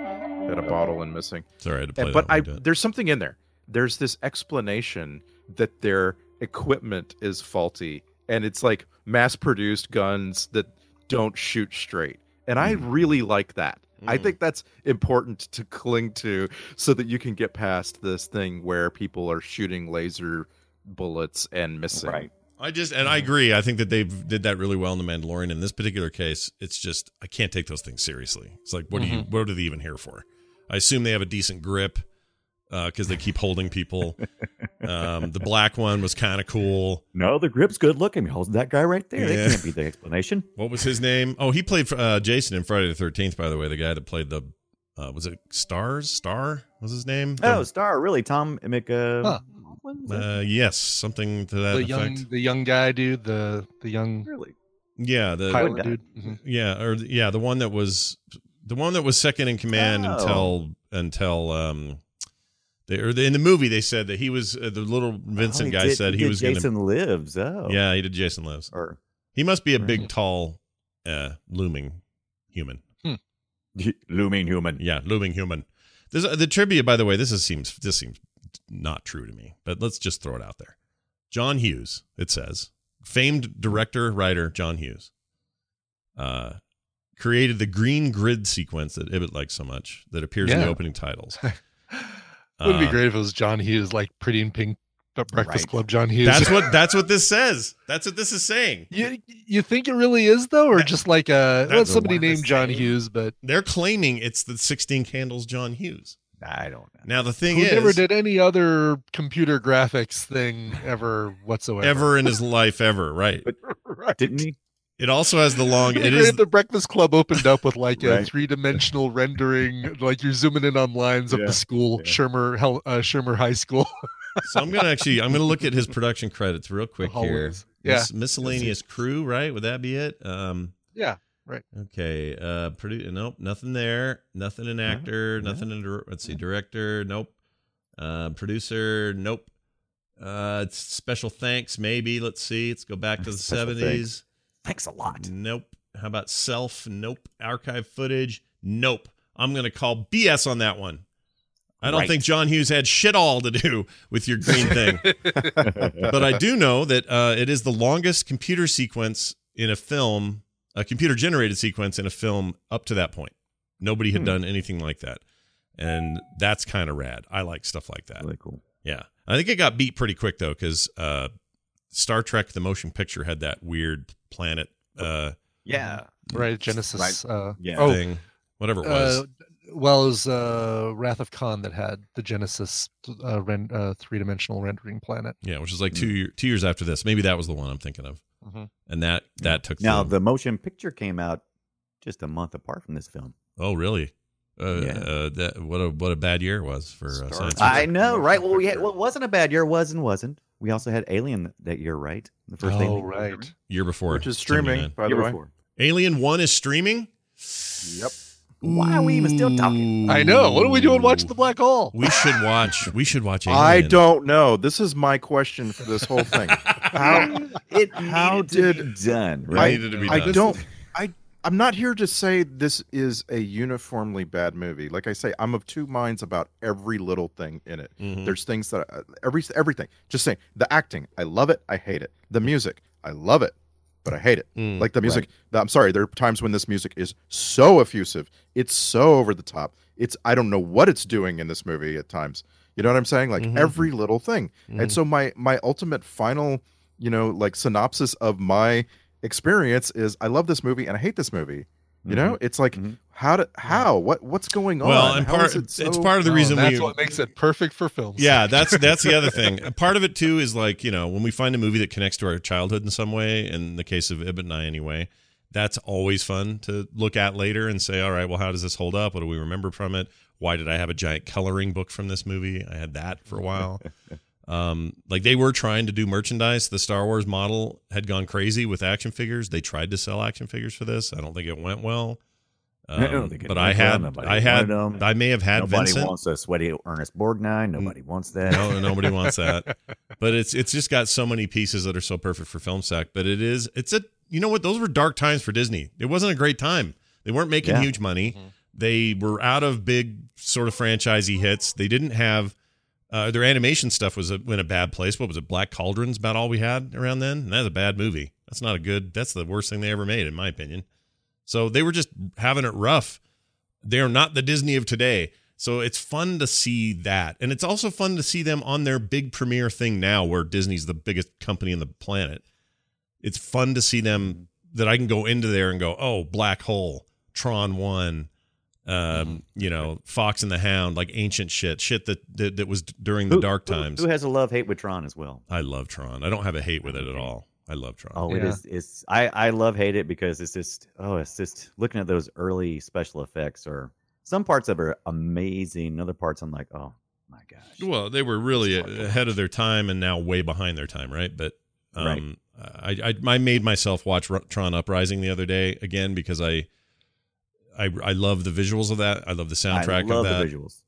at a bottle and missing. Sorry, I had to play but that I one to there's something in there. There's this explanation that their equipment is faulty, and it's like mass-produced guns that don't shoot straight. And I hmm. really like that. I Mm. think that's important to cling to so that you can get past this thing where people are shooting laser bullets and missing. Right. I just and I mm-hmm. agree. I think that they did that really well in the Mandalorian. In this particular case, it's just I can't take those things seriously. It's like what are you mm-hmm. what are they even here for? I assume they have a decent grip because they keep holding people. um, the black one was kind of cool. No, the grip's good looking. He holds that guy right there. Yeah. That can't be the explanation. <laughs> What was his name? Oh, he played uh, Jason in Friday the Thirteenth. By the way, the guy that played the uh, was it Stars? Star was his name? Oh, The- Star, really? Tom Mick. Uh, Huh. what was that? uh, yes, something to that the effect. young the young guy dude the the young really? yeah, the pilot guy. dude Mhm. yeah, or yeah, the one that was the one that was second in command Oh. until until um they or in the movie they said that he was uh, the little Vincent Oh, guy did- said he, did was Jason gonna Lives. Oh, yeah he did Jason Lives. Or He must be a Right. big tall uh looming human. looming human. Yeah, looming human. There's uh, the trivia, by the way. This is, seems this seems not true to me, but let's just throw it out there. John Hughes, it says, famed director writer John Hughes, uh, created the green grid sequence that Ibbott likes so much that appears in the opening titles. <laughs> Wouldn't be Uh, great if it was John Hughes, like Pretty in Pink, but Breakfast Right. Club John Hughes. That's what <laughs> that's what this says. That's what this is saying. you you think it really is though, or That- just like a well, somebody named John same. Hughes, but They're claiming it's the 16 Candles John Hughes. I don't know. Now the thing who is, never did any other computer graphics thing ever whatsoever. ever in his life ever, right? <laughs> right. Didn't he? It also has the long. It'd be It great is if the Breakfast Club opened up with like a Right. three-dimensional rendering, like you're zooming in on lines of Yeah, the school, yeah. Shermer, Hel- uh, Shermer High School. <laughs> So I'm gonna actually I'm gonna look at his production credits real quick here. hallways. Yeah. Mis- miscellaneous crew, right? Would that be it? Um, Yeah. Right. Okay. Uh, produ- Nope, nothing there. Nothing in actor. Nothing in. dir- Let's see, director. Nope. Uh, producer. Nope. Uh, special thanks. Maybe. Let's see. Let's go back to the Special seventies. Thanks a lot. Nope. How about self? Nope. Archive footage? Nope. I'm going to call BS on that one. I don't Right. think John Hughes had shit all to do with your green thing. <laughs> but I do know that uh, it is the longest computer sequence in a film, a computer generated sequence in a film up to that point. Nobody had Hmm. done anything like that. and that's kind of rad. I like stuff like that. Really cool. Yeah, I think it got beat pretty quick though, because uh, Star Trek: The Motion Picture had that weird planet uh, Yeah. Right, Genesis. Uh, Yeah. Oh, thing, whatever it was. uh, well, it was uh, Wrath of Khan that had the Genesis uh, ren- uh, three dimensional rendering planet. yeah, which is like two year, two years after this. Maybe that was the one I'm thinking of, Mhm. and that that took Now the, the motion picture came out just a month apart from this film. oh really. Uh, Yeah. uh, that what a what a bad year it was for uh, science fiction. I know, right? Well, we had, picture. well, it wasn't a bad year. Was and wasn't. We also had Alien that year, right? The first Oh, Alien. right. year before, Which is streaming, 79. by the Year way. before. Alien One is streaming. Yep. Why are we even still talking? I know. What are we doing watching the black hole? We should watch. We should watch. Alien. I don't know. This is my question for this whole thing. <laughs> How It How needed to did- be done, It right? needed to be I don't. I I'm not here to say this is a uniformly bad movie. Like I say, I'm of two minds about every little thing in it. Mhm. There's things that uh, every everything. Just saying the acting, I love it. I hate it. The music, I love it, but I hate it. Mm. Like the music. the- I'm sorry. There are times when this music is so effusive. It's so over the top. It's I don't know what it's doing in this movie at times. You know what I'm saying? Like Mhm. every little thing. Mhm. And so my my ultimate final, you know, like synopsis of my experience is I love this movie and I hate this movie. You know, it's like Mhm. how to how what what's going on? Well, and How part is it it's part of the Oh, reason that's we what makes it perfect for films. Yeah, that's <laughs> that's the other thing. Part of it too is like you know when we find a movie that connects to our childhood in some way. In the case of Ibbott and I, anyway, that's always fun to look at later and say, all right, well, how does this hold up? What do we remember from it? Why did I have a giant coloring book from this movie? I had that for a while. <laughs> um, like they were trying to do merchandise. The Star Wars model had gone crazy with action figures. They tried to sell action figures for this. I don't think it went well. I don't Um, think it but I had, Nobody I had, wanted 'em. I may have had Nobody Vincent. wants a sweaty Ernest Borgnine. Nobody wants that. No, nobody wants <laughs> that. But it's it's just got so many pieces that are so perfect for film sack. But it is it's a you know what those were dark times for Disney. It wasn't a great time. They weren't making Yeah. huge money. They were out of big sort of franchisey hits. They didn't have uh, their animation stuff was a, in a bad place. What was it? Black Cauldron's about all we had around then. And that's a bad movie. That's not a good. That's the worst thing they ever made, in my opinion. So they were just having it rough. They're not the Disney of today. So it's fun to see that. And it's also fun to see them on their big premiere thing now where Disney's the biggest company in the planet. It's fun to see them that I can go into there and go, "Oh, Black Hole, Tron 1, um, you know, Fox and the Hound, like ancient shit, shit that that, that was during the Who- dark times." Who, has a love hate with Tron as well? I love Tron. I don't have a hate with it at all. I love Tron. Oh, it Yeah. is. It's I I love hate it because it's just oh it's just looking at those early special effects or some parts of it are amazing. Other parts I'm like oh my gosh. Well, they were really ahead of their time and now way behind their time, right? But um, I, I I made myself watch Ru- Tron Uprising the other day again because I I I love the visuals of that. I love the soundtrack I love of that. the visuals.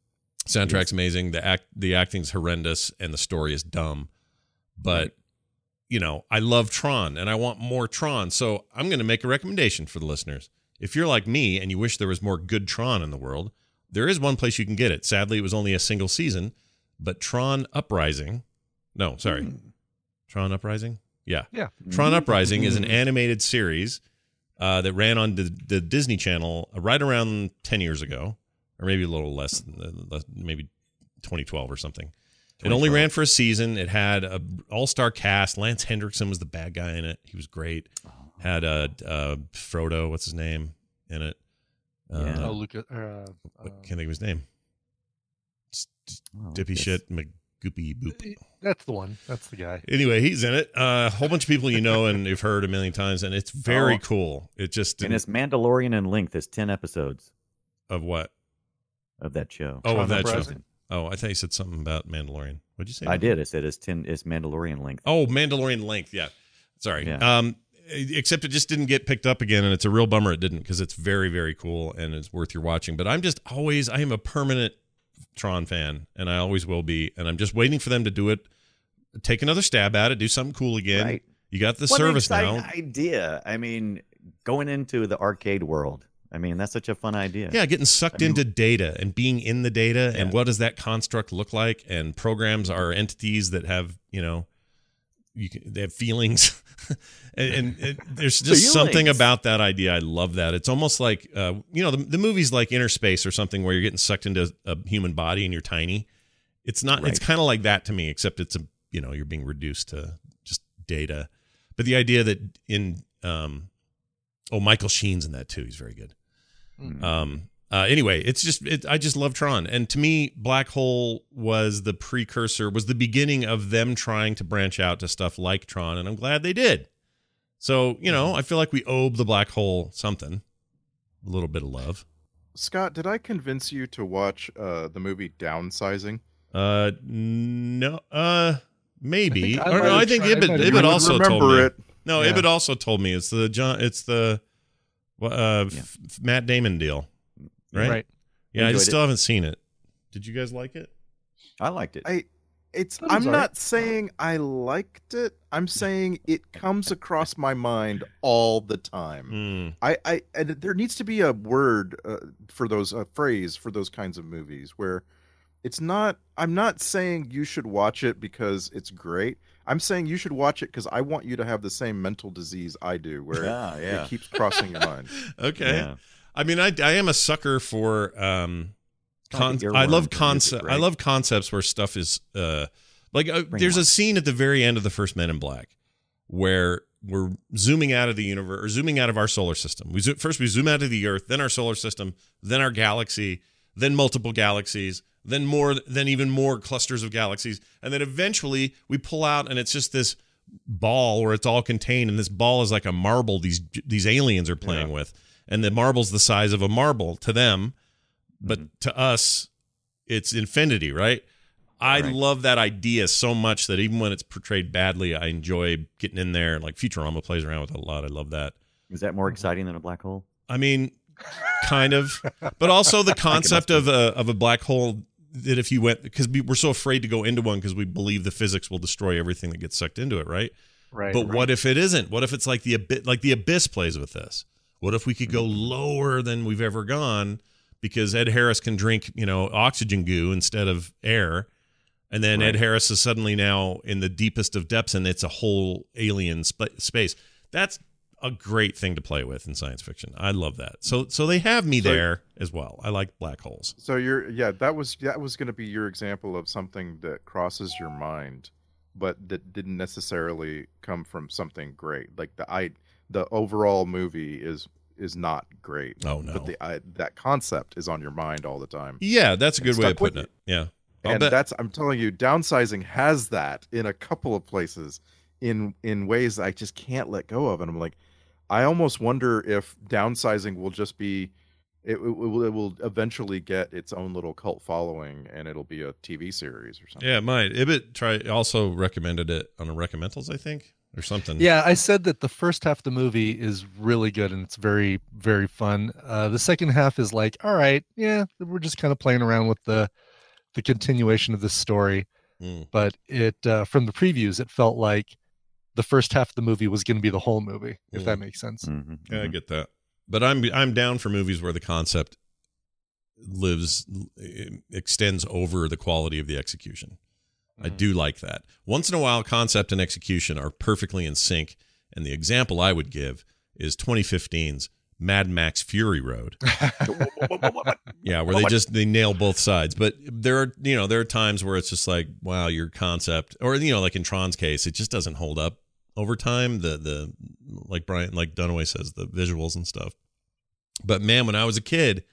Soundtrack's amazing. The act the acting's horrendous and the story is dumb. But Right. you know, I love Tron and I want more Tron. So I'm going to make a recommendation for the listeners. If you're like me and you wish there was more good Tron in the world, there is one place you can get it. Sadly, it was only a single season, but Tron Uprising. No, sorry. Tron Uprising? Yeah. Yeah. Tron Uprising is an Mm-hmm. animated series uh, that ran on the, the Disney Channel right around 10 years ago, or maybe a little less, than- maybe 2012 or something. It only ran for a season. It had a all-star cast. Lance Henriksen was the bad guy in it. He was great. Had a, uh, Frodo, what's his name, in it. Uh, Oh, Luca. Uh, uh, can't think of his name. S- s- Oh, Dippy yes. shit, McGoopy boop. that's the one. That's the guy. Anyway, he's in it. Uh, a whole bunch of people you know and you've heard a million times, and it's very Oh. cool. It just And didn't, it's Mandalorian in length. It's ten episodes of what? of that show. Oh, Tron of that show. Oh, I thought you said something about Mandalorian. What'd you say? I did. I said it's ten. It's Mandalorian length. Oh, Mandalorian length. Yeah. Sorry. Yeah. Um, except it just didn't get picked up again, and it's a real bummer it didn't because it's very, very cool and it's worth your watching. But I'm just always, I am a permanent Tron fan, and I always will be, and I'm just waiting for them to do it, take another stab at it, do something cool again. Right. You got the What an service exciting now. idea. I mean, going into the arcade world. I mean, that's such a fun idea. Yeah, getting sucked I mean- into data and being in the data and what does that construct look like? And programs are entities that have, you know, you can they have feelings, <laughs> and, and, and there's <laughs> just something about that idea. I love that. It's almost like uh, you know the, the movies like Inner Space or something where you're getting sucked into a human body and you're tiny. It's not. It's kind of like that to me, except it's a you know you're being reduced to just data. But the idea that in um, oh Michael Sheen's in that too. He's very good. Mm. Um, uh, anyway, it's just it, I just love Tron, and to me, Black Hole was the precursor, was the beginning of them trying to branch out to stuff like Tron, and I'm glad they did. So you know, I feel like we owe the Black Hole something, a little bit of love. Scott, did I convince you to watch uh, the movie Downsizing? Uh, no, uh, maybe. I think I or no, I think tried- I Ibbott, Ibbott also told me. it. No, Yeah. Ibbott also told me it's the John, it's the uh, f- Matt Damon deal, right? Right. Yeah, I Enjoyed just it. still haven't seen it. Did you guys like it? I liked it. I it's That I'm all not right. saying I liked it. I'm saying it comes across my mind all the time. Hmm. I, I and there needs to be a word uh, for those a phrase for those kinds of movies where it's not I'm not saying you should watch it because it's great. I'm saying you should watch it because I want you to have the same mental disease I do where yeah, yeah. it keeps crossing your mind. <laughs> Okay. Yeah. I mean, I, I am a sucker for um, con- I love concept. music, I love concepts where stuff is uh, like uh, there's one. a scene at the very end of the first Men in Black where we're zooming out of the universe or zooming out of our solar system. We zo- first we zoom out of the Earth, then our solar system, then our galaxy, then multiple galaxies, then more, then even more clusters of galaxies, and then eventually we pull out, and it's just this ball where it's all contained, and this ball is like a marble. These these aliens are playing with, and the marble's the size of a marble to them, but mm-hmm. to us, it's infinity, right? I Right. love that idea so much that even when it's portrayed badly, I enjoy getting in there. Like Futurama plays around with it a lot. I love that. Is that more exciting than a black hole? I mean, kind of, but also the <laughs> concept of a of a black hole that if you went because we, we're so afraid to go into one because we believe the physics will destroy everything that gets sucked into it, right? Right. But what if it isn't? What if it's like the abyss, like the abyss plays with this? What if we could go lower than we've ever gone because Ed Harris can drink, you know, oxygen goo instead of air, and then Ed Harris is suddenly now in the deepest of depths, and it's a whole alien sp- space. That's a great thing to play with in science fiction. I love that. So, so they have me So- there as well. I like black holes. So you're yeah, that was that was going to be your example of something that crosses your mind, but that didn't necessarily come from something great. Like the I the overall movie is is not great. Oh no, But the I, that concept is on your mind all the time. yeah, that's a good way of putting it. Yeah, I'll and bet. that's I'm telling you, downsizing has that in a couple of places in in ways I just can't let go of. And I'm like, I almost wonder if downsizing will just be it, it will it will eventually get its own little cult following and it'll be a TV series or something. Yeah, it might. Ibbott try also recommended it on a recommendals, I think, or something. Yeah, I said that the first half of the movie is really good and it's very, very fun. Uh, the second half is like, all right, yeah, we're just kind of playing around with the the continuation of this story. Mm. But it uh, from the previews, it felt like the first half of the movie was going to be the whole movie, if Mm. that makes sense. Mhm, Yeah, I mhm. get that. But I'm I'm down for movies where the concept lives extends over the quality of the execution. I do like that. Once in a while, concept and execution are perfectly in sync. And the example I would give is 2015's Mad Max Fury Road. <laughs> Yeah, where they just they nail both sides. But there are you know there are times where it's just like wow your concept or you know like in Tron's case it just doesn't hold up over time. The the like Brian like Dunaway says the visuals and stuff. But man, when I was a kid,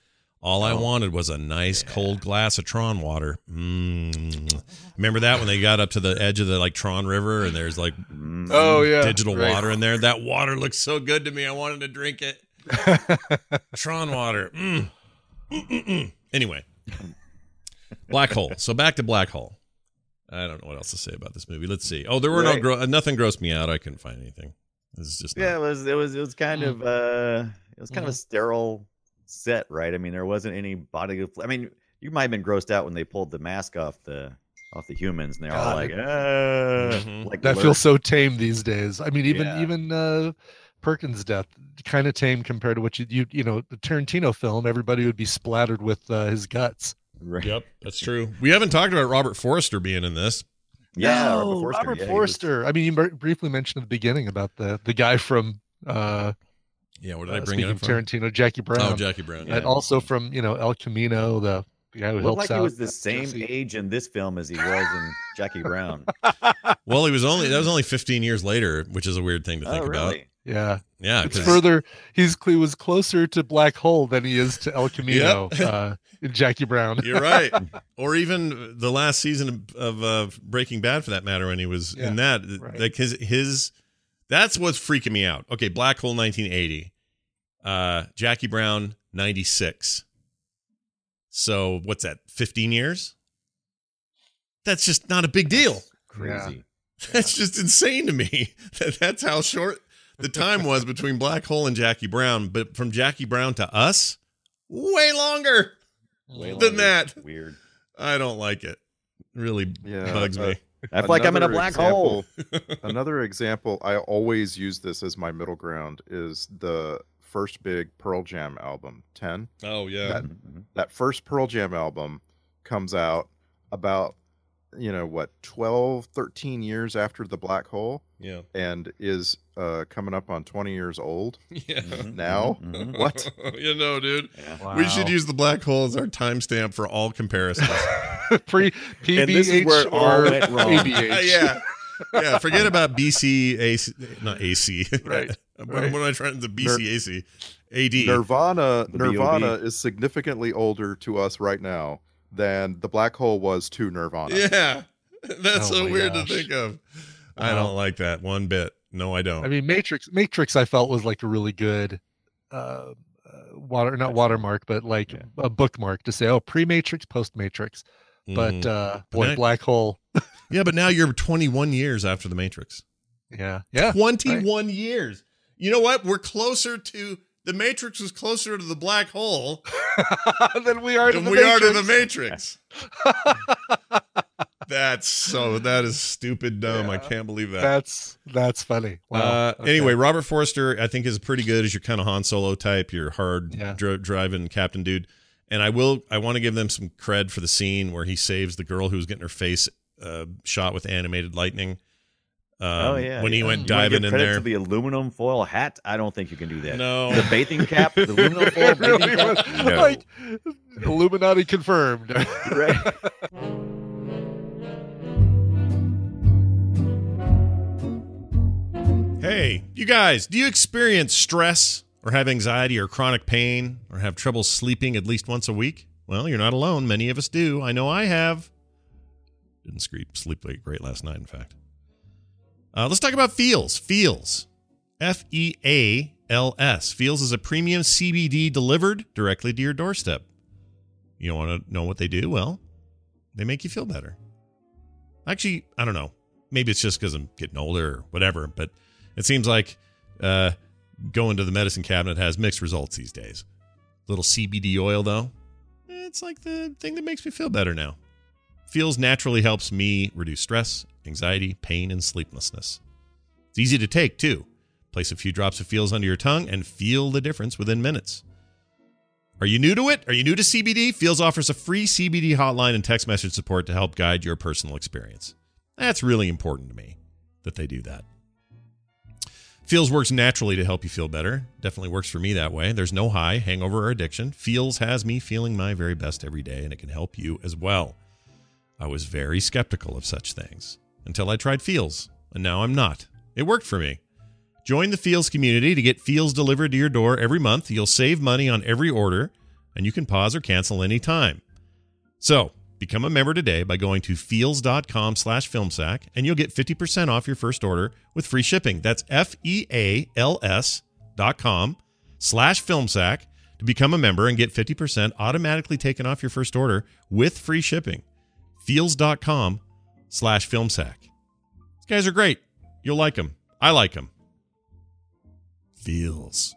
all I Oh. wanted was a nice cold glass of Tron water. Mm. Remember that when they got up to the edge of the like Tron River and there's like Mm. Oh yeah, digital right. water in there. That water looked so good to me. I wanted to drink it. <laughs> Tron water. Mm. Anyway, Black Hole. So back to Black Hole. I don't know what else to say about this movie. Let's see. Oh, there were no Right. gro- nothing grossed me out. I couldn't find anything. This is just not- Yeah, it was it was it was kind Mm. of uh it was kind Mm-hmm. of a sterile set, right? I mean, there wasn't any body. of- I mean, you might have been grossed out when they pulled the mask off the off the humans, and they're all like, it- uh, Mhm. like that feels so tame these days. I mean, even Yeah. even uh, Perkins' death kind of tame compared to what you you you know the Tarantino film. Everybody would be splattered with uh, his guts. Right. Yep, that's true. We haven't talked about Robert Forrester being in this. Yeah, No, Robert Forster. Robert yeah, he was- I mean, you briefly mentioned at the beginning about the the guy from uh, Yeah, what did I uh, bring it speaking up of from? Tarantino, Jackie Brown, Oh, Jackie Brown. and also from you know El Camino, the, the guy who Looked helps like he out. was the same Jesse. age in this film as he was in <laughs> Jackie Brown. Well, he was only that was only 15 years later, which is a weird thing to think oh, about. Yeah, Yeah, it's 'cause- further. He's he was closer to Black Hole than he is to El Camino <laughs> Yep. uh, in Jackie Brown. You're right. <laughs> or even the last season of, of uh, Breaking Bad, for that matter, when he was Yeah, in that. right. Like his his, that's what's freaking me out. Okay, Black Hole 1980, uh, Jackie Brown 96. So what's that? 15 years? That's just not a big deal. Crazy. That's just insane to me. <laughs> That that's how short the time was between Black Hole and Jackie Brown. But from Jackie Brown to us, way longer Way than longer. that. Weird. I don't like it. Really Yeah, bugs uh, me. I feel like I'm in a Another black hole. <laughs> another example, I always use this as my middle ground, is the first big Pearl Jam album, 10. Oh yeah. That, Mhm. that first Pearl Jam album comes out about, you know, what, 12, 13 years after The Black Hole yeah. and is uh, coming up on 20 years old. <laughs> Yeah. Mhm, Now? mhm, mhm. What? <laughs> you know, dude. Yeah. We should use the black hole as our timestamp for all comparisons. <laughs> Pre And this is where it all PBH or went yeah. Yeah. Forget about BC AC not AC. Right, what, right. what am I trying to BC AC? AD. Nirvana The Nirvana B.O.B.. is significantly older to us right now than The Black Hole was to Nirvana. Yeah. That's Oh so weird gosh. to think of. I don't like that one bit. No, I don't. I mean, Matrix. Matrix, I felt was like a really good uh, uh, water, not watermark, but like Yeah. a bookmark to say, oh, pre-Matrix, post-Matrix. But Mhm. uh, But boy, Black Hole. <laughs> yeah, but now you're 21 years after the Matrix. Yeah, yeah. 21 years. You know what? We're closer to the Matrix was closer to the black hole <laughs> than we are to the we are to the Matrix. <laughs> Matrix. That's so that is stupid dumb. I can't believe that. That's that's funny. Wow. Uh, Okay. Anyway, Robert Forster, I think is pretty good as your kind of Han Solo type, your hard Yeah. dri- driving captain dude. And I will, I want to give them some cred for the scene where he saves the girl who was getting her face uh, shot with animated lightning. Um, oh yeah. when he yeah. went You diving give in there. to the aluminum foil hat. I don't think you can do that. no, The bathing cap, the aluminum <laughs> foil It really bathing was cap. No. like Illuminati confirmed. Right. <laughs> Hey, you guys, do you experience stress or have anxiety or chronic pain or have trouble sleeping at least once a week? Well, you're not alone. Many of us do. I know I have. Didn't sleep sleep like great last night, in fact. Uh, let's talk about Feals. Feals. F E A L S. Feals is a premium CBD delivered directly to your doorstep. You want to know what they do? Well, they make you feel better. Actually, I don't know. Maybe it's just because I'm getting older or whatever, but it seems like uh, going to the medicine cabinet has mixed results these days. Little CBD oil, though, it's like the thing that makes me feel better now. Feals naturally helps me reduce stress, anxiety, pain, and sleeplessness. It's easy to take, too. Place a few drops of Feals under your tongue and feel the difference within minutes. Are you new to it? Are you new to CBD? Feals offers a free CBD hotline and text message support to help guide your personal experience. That's really important to me that they do that. Feals works naturally to help you feel better. Definitely works for me that way. There's no high, hangover, or addiction. Feals has me feeling my very best every day, and it can help you as well. I was very skeptical of such things until I tried Feals, and now I'm not. It worked for me. Join the Feals community to get Feals delivered to your door every month. You'll save money on every order, and you can pause or cancel anytime. So, become a member today by going to feals.com slash filmsack, and you'll get 50% off your first order with free shipping. That's F-E-A-L-S dot com slash filmsack to become a member and get 50% automatically taken off your first order with free shipping. Feals.com slash filmsack. These guys are great. You'll like them. I like them. Feals.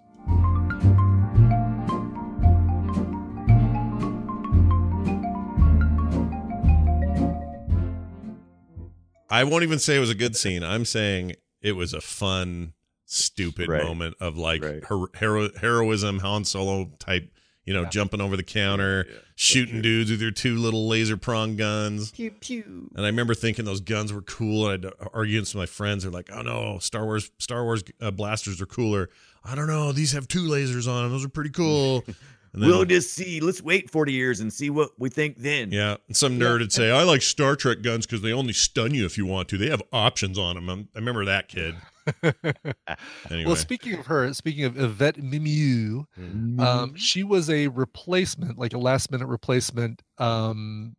I won't even say it was a good scene. I'm saying it was a fun, stupid Right. moment of like Right. her- hero- heroism, Han Solo type, you know, jumping over the counter, Yeah, yeah. shooting dudes with your two little laser prong guns. Pew pew. And I remember thinking those guns were cool. And I'd argue against my friends. They're like, "Oh no, Star Wars, Star Wars uh, blasters are cooler." I don't know. These have two lasers on them. Those are pretty cool. <laughs> And then, We'll just see. Let's wait 40 years and see what we think then. yeah, and some nerd would say, "I like Star Trek guns because they only stun you if you want to. They have options on them." I'm, I remember that kid. <laughs> Anyway, Well, speaking of her, speaking of Yvette Mimieux, Mm-hmm. um, she was a replacement, like a last minute replacement. Um,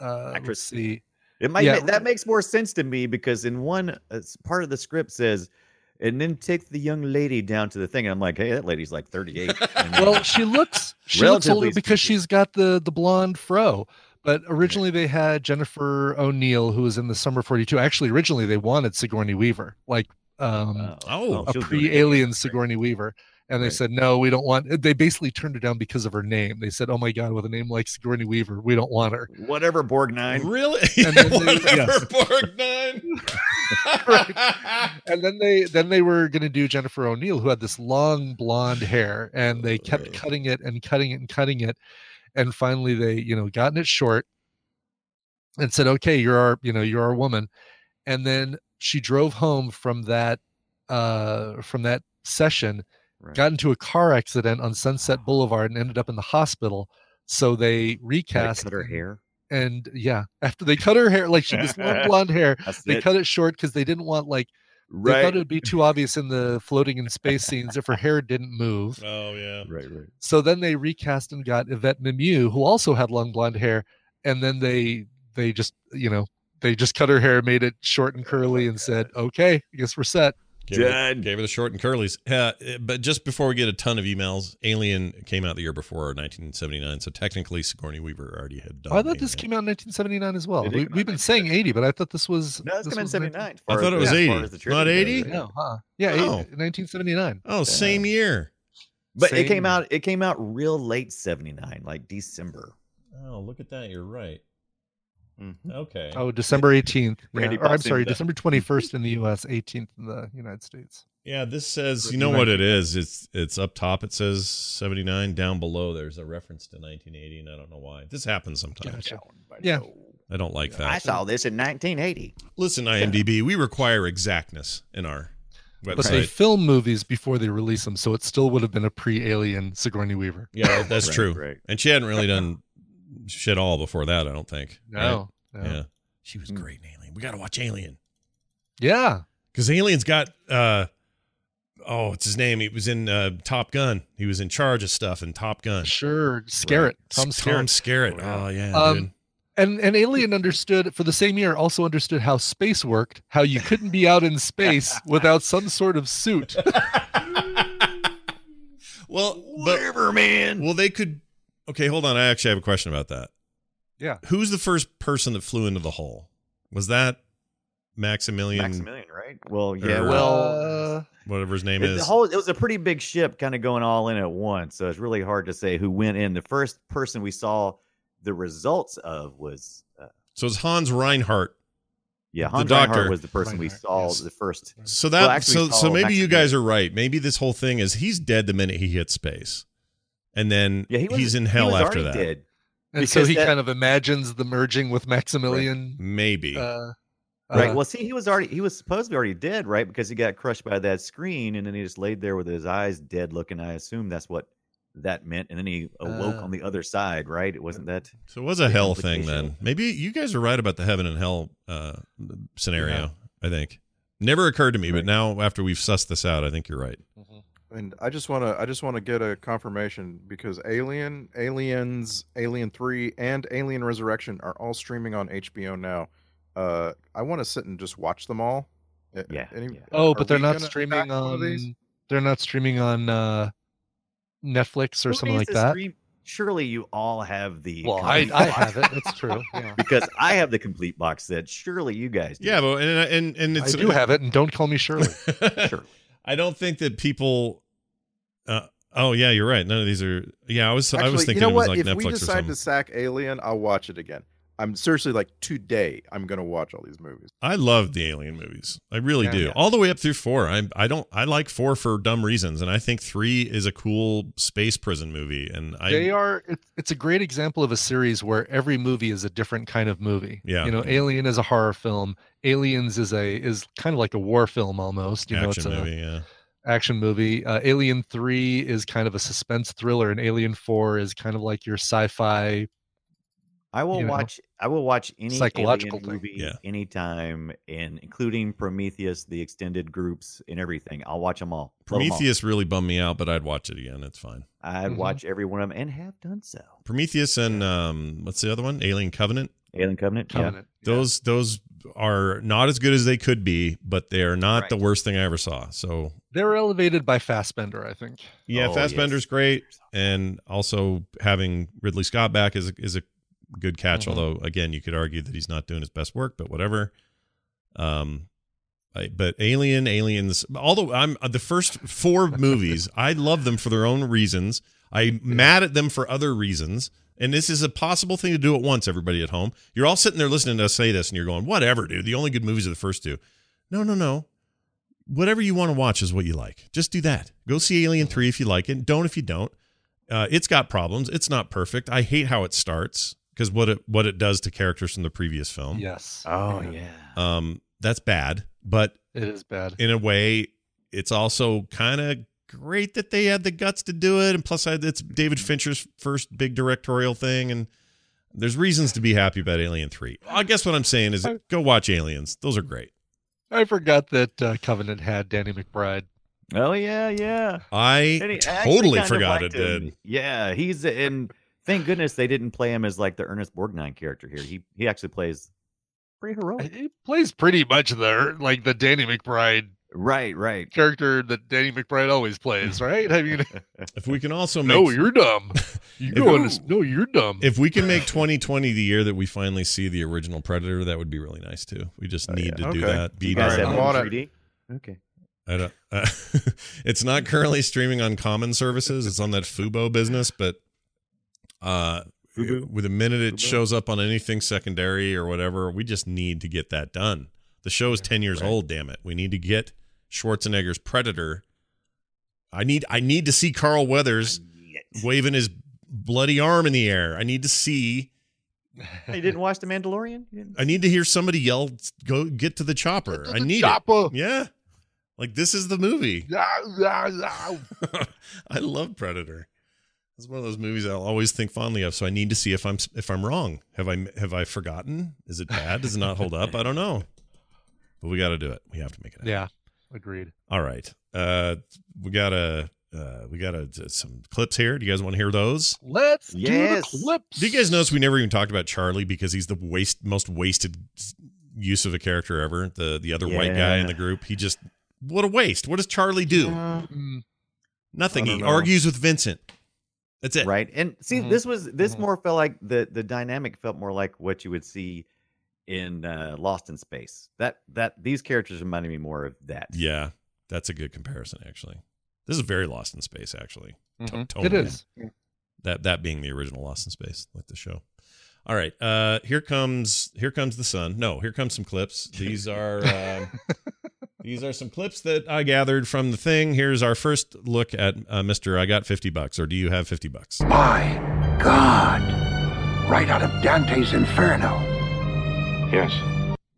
uh, let's Actress. see. It might Yeah. that makes more sense to me because in one uh, part of the script says, and then take the young lady down to the thing. And I'm like, hey, that lady's like 38. <laughs> Well, she looks she looks older Relatively because speaking. she's got the the blonde fro. But originally they had Jennifer O'Neill, who was in the Summer 42. Actually, originally they wanted Sigourney Weaver, like um, Wow. Oh, a she'll do it. pre-alien Sigourney Weaver. And they Right. said, no, we don't want They basically turned her down because of her name. They said, oh my God, with a name like Sigourney Weaver, we don't want her. whatever, Borg 9. really? And then they- <laughs> Whatever, yes. Borg <laughs> <laughs> nine. and then they then they were going to do Jennifer O'Neill, who had this long blonde hair, and they kept cutting it and cutting it and cutting it, and finally they you know gotten it short, and said, "Okay, you're our you know you're our woman," and then she drove home from that uh from that session, Right. got into a car accident on Sunset Boulevard and ended up in the hospital. So they recast cut her hair. And yeah, after they cut her hair, like she was long blonde <laughs> hair, they it. cut it short because they didn't want like they thought it would be too obvious in the floating in <laughs> space scenes if her hair didn't move. Oh yeah. right, right. So then they recast and got Yvette Mimieux, who also had long blonde hair, and then they they just you know they just cut her hair, made it short and curly, and said, "Okay, I guess we're set." Gave her, Done. gave her the short and curlies. Uh, but just before we get a ton of emails, Alien came out the year before, 1979. So technically, Sigourney Weaver already had done. Oh, I thought this Alien. came out in 1979 as well. We, we've in been saying 80, but I thought this was No, it's this come in 79. I thought it was 80. Not 80? No, huh? Yeah, Oh. eight- 1979. Oh, same year. But it came out. It came out real late 79, like December. Oh, look at that. You're right. Mm-hmm. Okay. Oh, December 18th. Yeah. Or, I'm sorry. December 21st in the U.S., 18th in the United States. Yeah, this says you know what it is? It's it's up top. It says 79. Down below, there's a reference to 1980, and I don't know why. This happens sometimes. Gotcha. Yeah. I don't like that. I saw this in 1980. Listen, IMDb, we require exactness in our Website. But they film movies before they release them, so it still would have been a pre-alien Sigourney Weaver. Yeah, that's Right, true. right. And she hadn't really done shit all before that. I don't think. No. no. Yeah. She was great in Alien. We got to watch Alien Yeah. because Alien's got. uh Oh, what's his name? He was in uh, Top Gun. He was in charge of stuff in Top Gun. Sure. Skerritt. Tom Tom Scarrett. Skerritt. Oh yeah, Um, dude. And and Alien understood for the same year also understood how space worked, how you couldn't be out in space <laughs> without some sort of suit. <laughs> Well, but Whatever, man. well, they could. Okay, hold on. I actually have a question about that. Yeah. Who's the first person that flew into the hole? Was that Maximilian? Maximilian, right? Well, yeah. Or- well, Uh, Whatever his name it, is. the whole it was a pretty big ship, kind of going all in at once. So it's really hard to say who went in. The first person we saw the results of was, uh, so it's Hans Reinhardt. yeah, The Hans doctor. Reinhardt was the person we saw yes. the first. So that Well, so so saw maybe you guys are right. Maybe this whole thing is he's dead the minute he hits space, and then Yeah, he was, he's in hell was after that. Dead. and so Because he that- kind of imagines the merging with Maximilian. Maybe. Uh, Right. uh, well, see, he was already he was supposed to be already dead, right? Because he got crushed by that screen, and then he just laid there with his eyes dead looking. I assume that's what that meant, and then he awoke Uh, on the other side, right? It wasn't that. so it was a hell thing then. Maybe you guys are right about the heaven and hell uh, scenario. I think never occurred to me, but now after we've sussed this out, I think you're right. And I just want to I just want to get a confirmation because Alien, Aliens, Alien 3 and Alien Resurrection are all streaming on HBO now. Uh I want to sit and just watch them all. Yeah, any- yeah. oh, but they're not streaming back these? on. They're not streaming on uh, Netflix or Who something like that. stream- Surely you all have the. Well, I, I have it. That's true. <laughs> Yeah. because I have the complete box set. Surely you guys. Do. Yeah, but and and and I it's do have it, and don't call me Shirley. <laughs> Sure. I don't think that people. Uh, oh yeah, you're right. None of these are. Yeah, I was I was thinking you know it was what? like if Netflix we decide to sack Alien, I'll watch it again. I'm seriously like today. I'm gonna watch all these movies. I love the Alien movies. I really Yeah. do. Yeah. All the way up through four. I'm I don't. I like four for dumb reasons, and I think three is a cool space prison movie. And I they are it's, it's a great example of a series where every movie is a different kind of movie Yeah. you know alien is a horror film aliens is a is kind of like a war film almost you know action it's a movie. Yeah. action movie uh, alien 3 is kind of a suspense thriller and alien 4 is kind of like your sci-fi I will you know, watch. I will watch any psychological alien movie Yeah. anytime, and including Prometheus, the extended groups, and everything. I'll watch them all. Love 'em all. Prometheus really bummed me out, but I'd watch it again. It's fine. I'd Mhm. watch every one of them, and have done so. Prometheus and um, what's the other one? Alien Covenant. Alien Covenant. yeah. covenant Yeah. Those those are not as good as they could be, but they are not the worst thing I ever saw. So they're elevated by Fassbender i think yeah, Oh, Fassbender's yes. great, and also having Ridley Scott back is a, is a good catch. Mhm. Although again, you could argue that he's not doing his best work, but whatever. Um, I, but Alien, Aliens. Although I'm the first four <laughs> movies, I love them for their own reasons. I'm mad at them for other reasons. And this is a possible thing to do at once, everybody at home. You're all sitting there listening to us say this, and you're going, whatever, dude. The only good movies are the first two. No, no, no. Whatever you want to watch is what you like. Just do that. Go see Alien 3 if you like it. Don't if you don't. Uh, it's got problems. It's not perfect. I hate how it starts because what it what it does to characters from the previous film. yes Oh yeah. Um, that's bad. But it is bad in a way, it's also kind of great that they had the guts to do it. And plus, it's David Fincher's first big directorial thing, and there's reasons to be happy about Alien Three. I guess what I'm saying is, go watch Aliens. Those are great. i forgot that uh, covenant had danny mcbride Oh yeah, yeah. I he totally forgot it him. did. Yeah, he's and thank goodness they didn't play him as like the Ernest Borgnine character here. He he actually plays pretty heroic. he plays pretty much the like the danny mcbride Right, right. character that danny mcbride always plays <laughs> right i mean <laughs> If we can also make no you're dumb <laughs> you If- go on no you're dumb if we can make 2020 the year that we finally see the original Predator, that would be really nice too. We just Oh, need yeah. to do that. You Beat guys have it on 3D? Okay. I don't. Uh, it's not currently streaming on common services. It's on that Fubo business, but uh, Fubo? with a minute it Fubo? shows up on anything secondary or whatever, we just need to get that done. The show is ten years right. old. Damn it, we need to get Schwarzenegger's Predator. I need. I need to see Carl Weathers waving his bloody arm in the air. I need to see. You didn't watch The Mandalorian? I need to hear somebody yell, "Go get to the chopper!" I need chopper it. Yeah, like this is the movie. <laughs> I love Predator. It's one of those movies I'll always think fondly of. So I need to see if I'm if I'm wrong. Have I have I forgotten? Is it bad? Does it not hold up? I don't know. But we got to do it. We have to make it. Happen. yeah agreed All right. Uh, we got a uh, we got a, some clips here. Do you guys want to hear those? let's Yes. do the clips Do you guys notice we never even talked about Charlie because he's the waste most wasted use of a character ever. The the other white guy in the group. He just what a waste. What does Charlie do? Mm, Nothing. He know. argues with Vincent. That's it. Right. And see, Mhm. this was this Mhm. more felt like the the dynamic felt more like what you would see in uh, Lost in Space. That that these characters reminded me more of that. Yeah, that's a good comparison. Actually, this is very Lost in Space. Actually, To- mhm. totally. it is that that being the original Lost in Space, like the show. All right, uh, here comes here comes the sun. No, here comes some clips. These are um, <laughs> these are some clips that I gathered from the thing. Here's our first look at uh, Mister. I got fifty bucks, or do you have fifty bucks? My God. Right out of Dante's Inferno. Yes.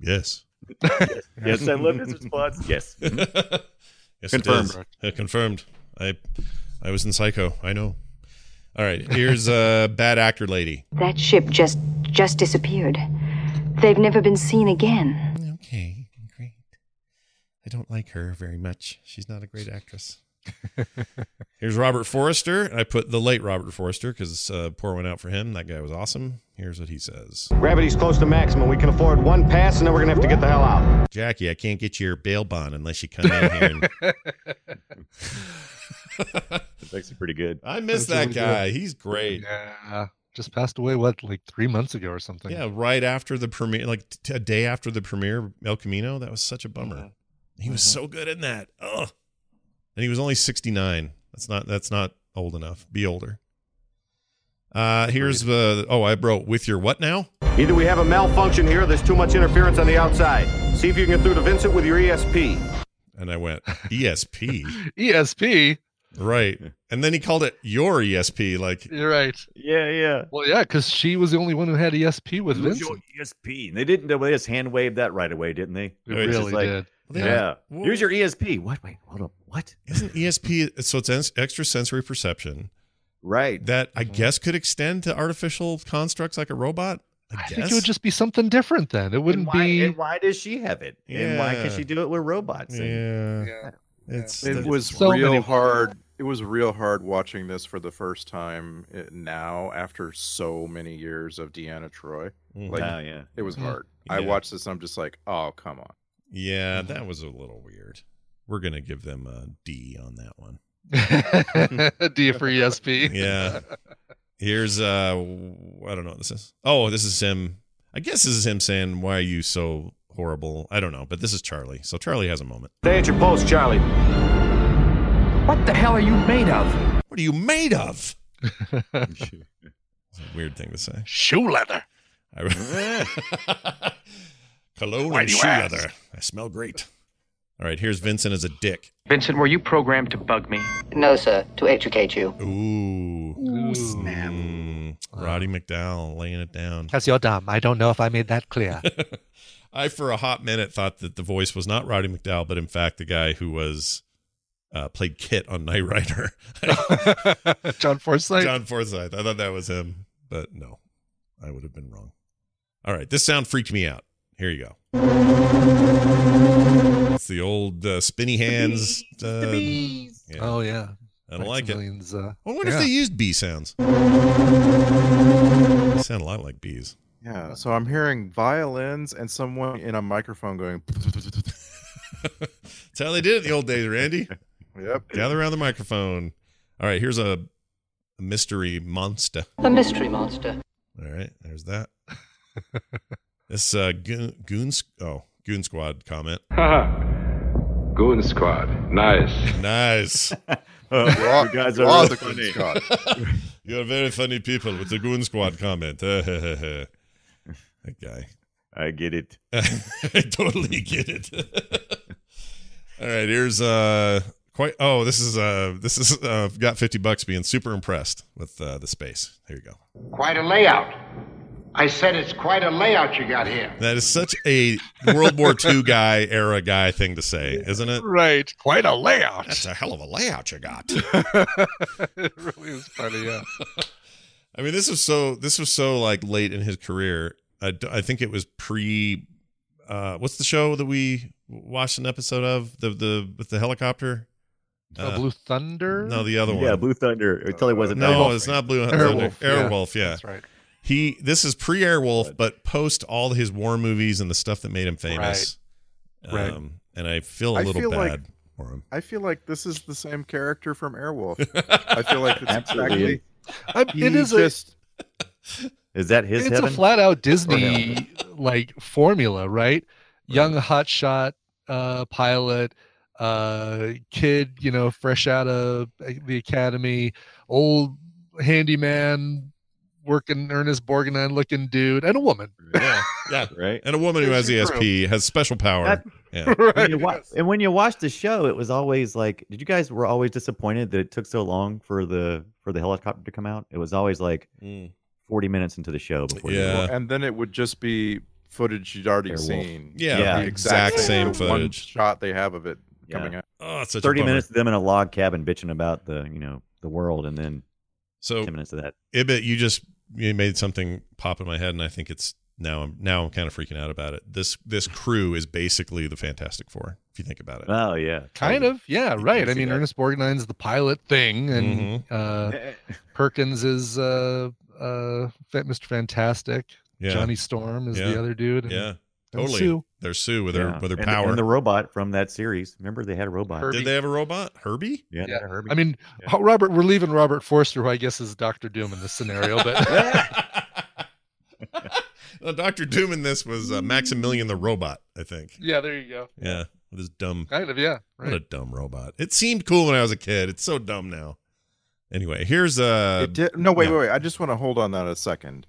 Yes. <laughs> Yes, I love his response. Yes. <laughs> yes, Confirmed. It is. Uh, confirmed. I I was in Psycho. I know. All right, here's a <laughs> bad actor lady. That ship just just disappeared. They've never been seen again. Okay, great. I don't like her very much. She's not a great actress. <laughs> Here's Robert Forster. I put the late Robert Forster because uh, pour one out for him. That guy was awesome. Here's what he says Gravity's close to maximum. We can afford one pass, and then we're gonna have to get the hell out. Jackie, I can't get your bail bond unless you come in here. And... <laughs> <laughs> It's actually pretty good. I miss That's that really guy. He's great. yeah just passed away what like three months ago or something Yeah, right after the premiere, like t- a day after the premiere, El Camino. That was such a bummer. He was so good in that. Ugh. And he was only 69. That's not that's not old enough. Be older. Uh, here's the. oh, I wrote with your what now? Either we have a malfunction here or there's too much interference on the outside. See if you can get through to Vincent with your ESP. And I went ESP. <laughs> ESP. right. And then he called it your ESP. Like, You're right. Yeah, yeah. Well, yeah, because she was the only one who had ESP with Use your Vincent. ESP. And they didn't. They just hand waved that right away, didn't they? They It really like, did. Yeah. Well- Use your ESP. What? Wait, hold up. What? isn't ESP so it's ens- extra sensory perception Right. that I Mm-hmm. guess could extend to artificial constructs like a robot? I, I guess. think it would just be something different then. It wouldn't and why, be. And why does she have it? And why can she do it with robots? And- yeah. It's It the- was So real many- hard. It was real hard watching this for the first time eh, now after so many years of Deanna Troi. Mhm. Like oh, yeah. it was Mhm. hard. I Yeah. watched this. and I'm just like, oh come on. Yeah, that was a little weird. We're gonna give them a D on that one. <laughs> D for ESP. Yeah. Here's uh I don't know what this is. Oh, this is him. I guess this is him saying, Why are you so horrible? I don't know, but this is Charlie. So Charlie has a moment. Stay at your post, Charlie. What the hell are you made of? What are you made of? <laughs> It's a weird thing to say. Shoe leather. I- <laughs> Cologne Why and do shoe ask? leather. I smell great. All right, here's Vincent as a dick. Vincent, were you programmed to bug me? No, sir, to educate you. Ooh. Ooh, snap. Mm, Roddy McDowall laying it down. Because you're dumb. I don't know if I made that clear. <laughs> I, for a hot minute, thought that the voice was not Roddy McDowall, but in fact the guy who was uh, played KITT on Knight Rider, <laughs> John Forsythe. John Forsythe. I thought that was him, but no, I would have been wrong. All right, this sound freaked me out. Here you go. It's the old uh, spinny hands. Uh, yeah, Oh yeah. I don't like it. Maximilian's, Uh, I wonder yeah. if they used bee sounds. They sound a lot like bees. Yeah. So I'm hearing violins and someone in a microphone going. That's how they did it in the old days, Randy. <laughs> Yep. Gather around the microphone. All right, here's a, a mystery monster. A mystery monster. All right, there's that. <laughs> this uh, goon, goon, oh, goon squad comment. <laughs> Goon Squad. Nice. <laughs> Nice. <laughs> Oh, you guys are Raw really funny. good You're very funny people with the goon squad comment. that guy. I get it. I totally get it. All right, here's uh quite oh, this is uh this is uh got 50 bucks being super impressed with uh the space. Here you go. Quite a layout. I said it's quite a layout you got here. That is such a World War II guy era guy thing to say, isn't it? Right. Quite a layout. That's a hell of a layout you got. <laughs> it really is funny. Yeah. I mean, this was so this was so like late in his career. I think it was pre. Uh, what's the show that we watched an episode of the the with the helicopter? Uh, Blue Thunder. No, the other one. Yeah, Blue Thunder. Until it wasn't. no, that. it's not Blue Thunder. Airwolf, yeah. Airwolf, yeah. That's right. He this is pre Airwolf, but post all his war movies and the stuff that made him famous. Right. Um, and I feel a I little feel like- bad for him. I feel like this is the same character from Airwolf. <laughs> I feel like it's Absolutely. exactly. I, it he is a, just Is that his it's heaven? a flat out Disney like formula, right? Young hotshot uh, pilot, uh, kid, you know, fresh out of the academy, old handyman, working Ernest Borgnine looking dude, and a woman. Yeah, yeah. <laughs> right. And a woman who has It's true. ESP has special power. That- yeah. <laughs> When you wa- and when you watch the show, it was always like, did you guys were always disappointed that it took so long for the for the helicopter to come out? It was always like Mm. forty minutes into the show before. you- Yeah. and then it would just be footage you'd already Airwolf. seen. Yeah, Yeah. the exact same the one footage. shot they have of it Yeah. coming out. Oh, it's such a thirty minutes of them in a log cabin bitching about the you know the world, and then So ten minutes of that. Ibbott, you just you made something pop in my head, and I think it's now I'm now I'm kind of freaking out about it. This this crew is basically the Fantastic Four, if you think about it. Oh yeah, Kind of, yeah, You right. I mean, that. Ernest Borgnine's the pilot thing, and Mm-hmm. uh, Perkins is uh, uh, Mr. Fantastic. Yeah, Johnny Storm is Yeah. the other dude. and- yeah, and totally. Sue. There's Sue with her with her and, power. and the robot from that series. Remember they had a robot. Herbie. Did they have a robot, Herbie? Yeah, they Yeah. had a Herbie. I mean, Yeah. Robert, we're leaving Robert Forster, who I guess is Doctor Doom in this scenario, but <laughs> <laughs> well, Doctor Doom in this was uh, Maximilian the robot, I think. yeah, there you go. Yeah, with his dumb, Kind of, yeah. what a dumb robot. It seemed cool when I was a kid. It's so dumb now. Anyway, here's uh it did, no, wait, yeah. wait, wait. I just want to hold on that a second.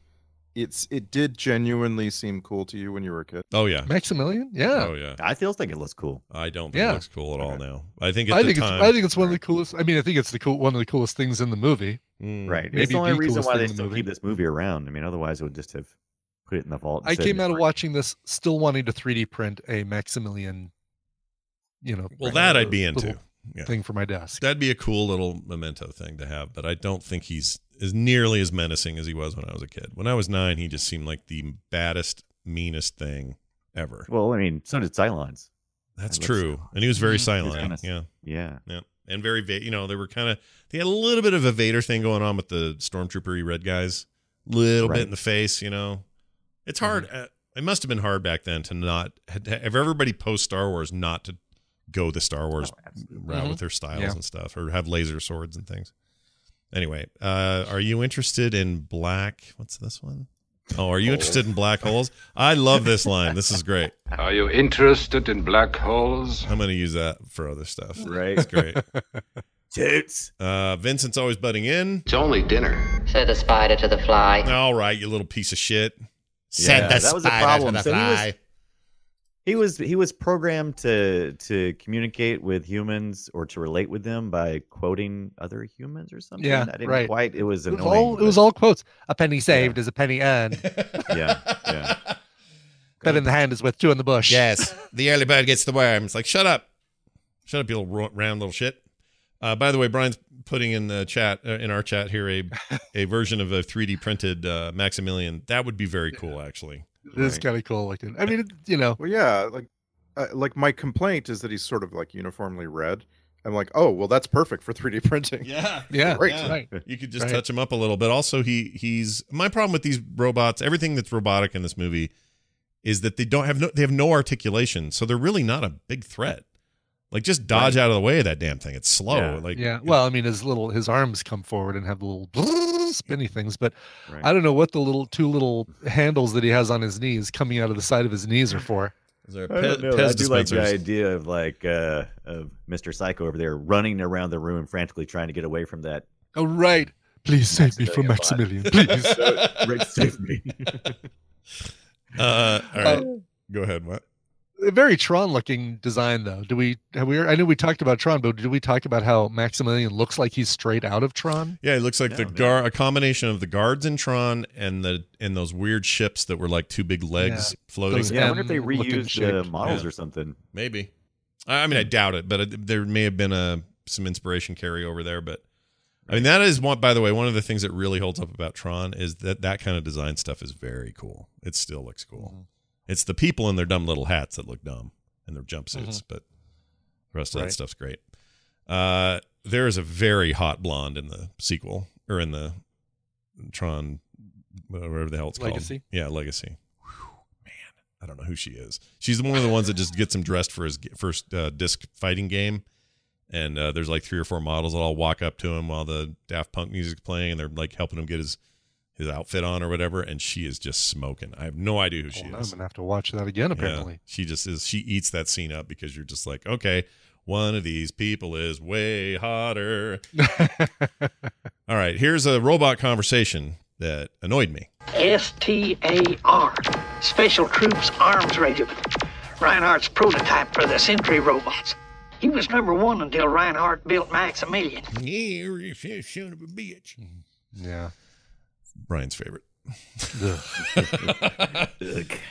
It's it did genuinely seem cool to you when you were a kid. Oh yeah. Maximilian? Yeah. Oh yeah. I still think it looks cool. I don't think Yeah. it looks cool at all now. I think at I the think time, it's I think it's one of the coolest. I mean, I think it's the cool one of the coolest things in the movie. Mm. Right. Maybe it's the only the reason why they in the still movie. keep this movie around. I mean, otherwise it would just have put it in the vault. I came out of watching this still wanting to 3D print a Maximilian, you know. Well, that I'd be little into. Yeah. Thing for my desk. That'd be a cool little memento thing to have, but I don't think he's as nearly as menacing as he was when I was a kid. When I was nine, he just seemed like the baddest, meanest thing ever. Well, I mean, so did Cylons. That's That looks- true, and he was very He was silent. kinda- yeah, Yeah. yeah, and very, va- you know, they were kind of they had a little bit of a Vader thing going on with the stormtroopery red guys, little Right. bit in the face. You know, it's hard. uh, It must have been hard back then to not have everybody post Star Wars not to go the Star Wars route Mhm. with their styles Yeah. and stuff, or have laser swords and things. Anyway, uh, are you interested in black? What's this one? Oh, are you interested in black holes? I love this line. This is great. <laughs> Are you interested in black holes? I'm going to use that for other stuff. Right. It's great. <laughs> Toots. Uh, Vincent's always butting in. It's only dinner. Said the spider to the fly. All right, you little piece of shit. Yeah, that was a problem. So he was, he was he was programmed to to communicate with humans or to relate with them by quoting other humans or something. Yeah, I didn't right. quite. It was It was annoying. all it was all quotes. A penny saved is a penny earned. <laughs> yeah, yeah. <laughs> Bet in the hand is worth two in the bush. Yes, <laughs> the early bird gets the worm. It's like, shut up. Shut up, you little round little shit. Uh, by the way, Brian's putting in the chat, uh, in our chat here, a, a version of a 3D printed uh, Maximilian. That would be very cool, actually. It is kind of cool looking. I mean, you know, Well, yeah, like uh, like my complaint is that he's sort of like uniformly red. I'm like, oh, well, that's perfect for 3D printing. <laughs> <laughs> Yeah. yeah, Great. right. You could just Right. touch him up a little bit. Also, he he's my problem with these robots. Everything that's robotic in this movie is that they don't have no they have no articulation, so they're really not a big threat. Like just dodge out of the way of that damn thing. It's slow. Yeah. Like Yeah. Well, I mean, his little his arms come forward and have the little spinny things, but Right. I don't know what the little two little handles that he has on his knees coming out of the side of his knees are for. Is there I, Pe- don't know. I do like the idea of like uh, of Mr. Psycho over there running around the room frantically trying to get away from that. Oh, right. Please save me from Maximilian Maximilian, <laughs> please. Rick, save me. <laughs> Uh, all right. Go ahead. What? A very Tron looking design though. Do we have we I know we talked about Tron, but did we talk about how Maximilian looks like he's straight out of Tron? Yeah, it looks like No, the no. gar a combination of the guards in Tron and the and those weird ships that were like two big legs floating. Those yeah, I wonder if they reused the models Yeah. or something. Maybe. I I mean, I doubt it, but it, there may have been a some inspiration carry over there. But I mean, that is one. By the way, one of the things that really holds up about Tron is that that kind of design stuff is very cool. It still looks cool. Mm-hmm. It's the people in their dumb little hats that look dumb and their jumpsuits, but the rest of that stuff's great. Uh, there is a very hot blonde in the sequel or in the Tron, whatever the hell it's Legacy? called. Yeah, Legacy. Whew, man, I don't know who she is. She's one of the ones that just gets him dressed for his first uh, disc fighting game. And uh, there's like three or four models that all walk up to him while the Daft Punk music's playing, and they're like helping him get his his outfit on or whatever. And she is just smoking. I have no idea who she Well, I'm gonna have to watch that again. Yeah, Apparently, she just is. She eats that scene up because you're just like, okay, one of these people is way hotter. <laughs> All right, here's a robot conversation that annoyed me. STAR, Special Troops Arms Regiment. Reinhardt's prototype for the Sentry robots. He was number one until Reinhardt built Maximilian. Yeah, son of a bitch. yeah. Brian's favorite. <laughs>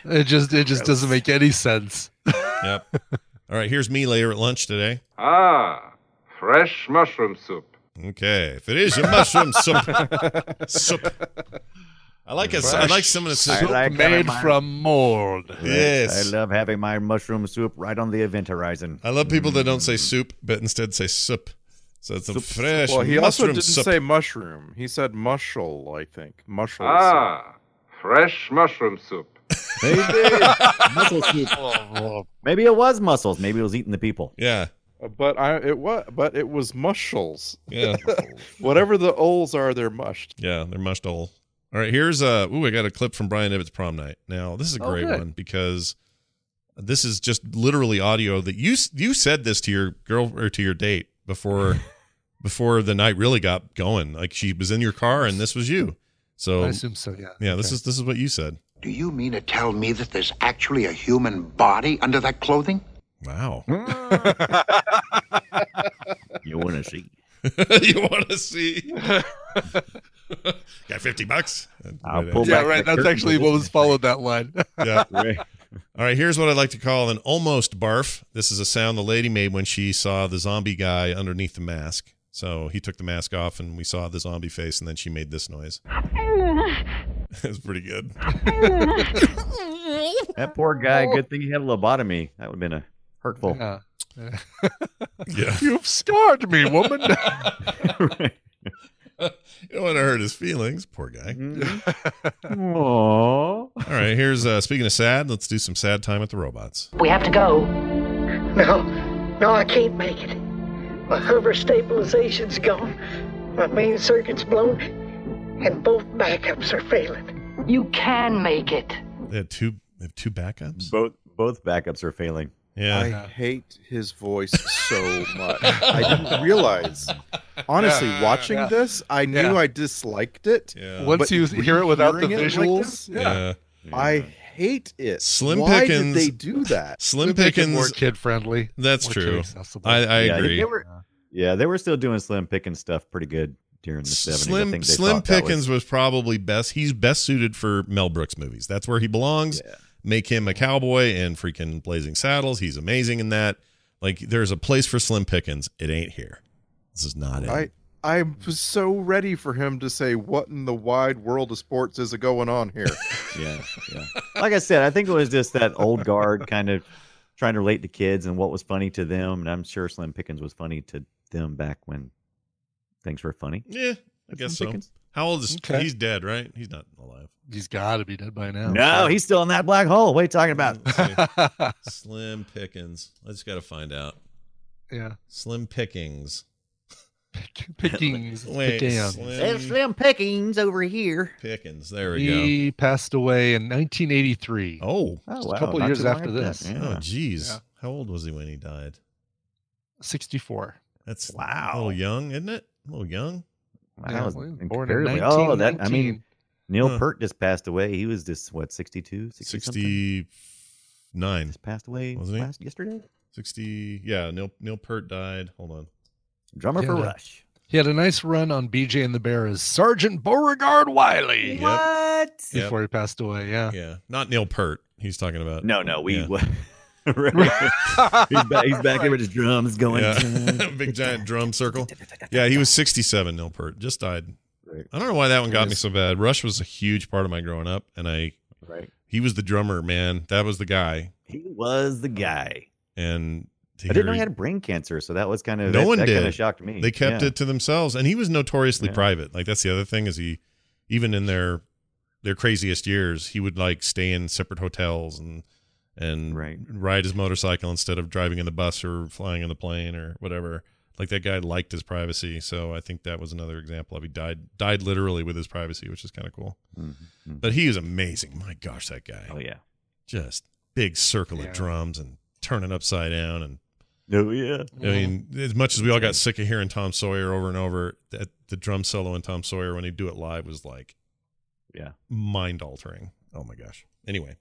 It just it just doesn't make any sense. <laughs> Yep. All right, here's me later at lunch today. Ah, fresh mushroom soup. Okay, if it is your mushroom <laughs> soup, soup. I like it. I like some of the soup. like made my- from mold. Yes. I love having my mushroom soup right on the event horizon. I love people that don't say soup, but instead say soup. So it's a fresh mushroom. Well, he also didn't soup. say mushroom. He said mushel, I think. Mushel. Ah, fresh mushroom soup. Maybe <laughs> muscle soup. Maybe it was mussels. Maybe it was eating the people. yeah, Uh, But I it was but it was mushels. yeah, <laughs> Whatever the oles are, they're mushed. yeah. They're mushed all. All right, here's uh ooh, I got a clip from Brian Ibbott's prom night. Now this is a Oh, great good. one because this is just literally audio that you you said this to your girl or to your date before <laughs> before the night really got going. Like she was in your car and this was you. So I assume so. Yeah. yeah, this Okay. is this is what you said. Do you mean to tell me that there's actually a human body under that clothing? Wow. <laughs> You want to see? <laughs> you want to see? <laughs> Got fifty bucks. I'll pull Yeah, back right. That's actually what was followed that line. Yeah. Right. All right, here's what I'd like to call an almost barf. This is a sound the lady made when she saw the zombie guy underneath the mask. So he took the mask off and we saw the zombie face, and then she made this noise. <laughs> it's pretty good. <laughs> That poor guy. Good thing he had a lobotomy. That would have been a hurtful. Yeah. <laughs> Yeah. You've scarred me, woman. You don't want to hurt his feelings. Poor guy. Aww. All right, here's uh, speaking of sad, let's do some sad time at the robots. We have to go. No, no, I can't make it. My hover stabilization's gone, my main circuit's blown, and both backups are failing. You can make it. They had two they have two backups. Both both backups are failing. Yeah. I hate his voice so much. I didn't realize. Honestly, Yeah. watching Yeah. this, I knew Yeah. I disliked it. Yeah. Once you hear it without the rehearing it like visuals, this, yeah. I hate it. Slim Why Pickens- did they do that? <laughs> Slim Make it Pickens. more kid friendly. That's more true. I, I yeah, agree. They were, yeah, they were still doing Slim Pickens stuff pretty good during the seventies. Slim think they Slim Pickens was, probably best. He's best suited for Mel Brooks movies. That's where he belongs. Yeah. Make him a cowboy and freaking Blazing Saddles. He's amazing in that. Like there's a place for Slim Pickens. It ain't here. This is not it. I I was so ready for him to say, "What in the wide world of sports is going on here?" <laughs> Yeah, yeah. Like I said, I think it was just that old guard kind of trying to relate to kids and what was funny to them. And I'm sure Slim Pickens was funny to them back when things were funny. yeah, I Slim guess so. Pickens? How old is Okay. he's dead, right? He's not alive. He's got to be dead by now. No, he's still in that black hole. What are you talking about? <laughs> Slim Pickens. I just got to find out. yeah. Slim Pickings. <laughs> Pickings. <laughs> Wait, Pickens. Slim Slim Pickens over here. Pickens. There we go. He passed away in 1983. Oh, Oh, Just a oh, couple not years after after that, this. Oh, yeah. oh, geez. Yeah. How old was he when he died? 64. That's Wow. a little young, isn't it? A little young. Wow, Yeah, that was born in comparatively- oh, that I mean, Neil Huh. Peart just passed away. He was just what 62, 60 69. Just passed away Wasn't he? last yesterday. 60. Yeah, Neil Neil Peart died. Hold on. Drummer for Yeah. Rush. He had a nice run on BJ and the Bear as Sergeant Beauregard Wiley What? Yep. before he passed away. Yeah. Yeah, not Neil Peart He's talking about. No, no, we. Yeah. <laughs> Right. <laughs> he's back. He's back there with his drums going. Yeah. <laughs> Big giant drum circle. Yeah, he was 67. Neil Peart. just died. Right. I don't know why that one got me so bad. Rush was a huge part of my growing up, and I Right. he was the drummer, man. That was the guy. He was the guy. And to I didn't know he had brain cancer, so that was kind of No that, one that did. Kind of shocked me. They kept Yeah. it to themselves, and he was notoriously Yeah. private. Like that's the other thing is he, even in their their craziest years, he would like stay in separate hotels and and Right. ride his motorcycle instead of driving in the bus or flying in the plane or whatever. Like that guy liked his privacy, so I think that was another example of he died died literally with his privacy, which is kind of cool. Mhm, mhm. But he is amazing. My gosh, that guy! Oh yeah. Just big circle Yeah. of drums and turning upside down and Oh yeah. I mean, as much as we all got sick of hearing Tom Sawyer over and over, that the drum solo in Tom Sawyer when he'd do it live was like Yeah. mind altering. Oh my gosh. Anyway,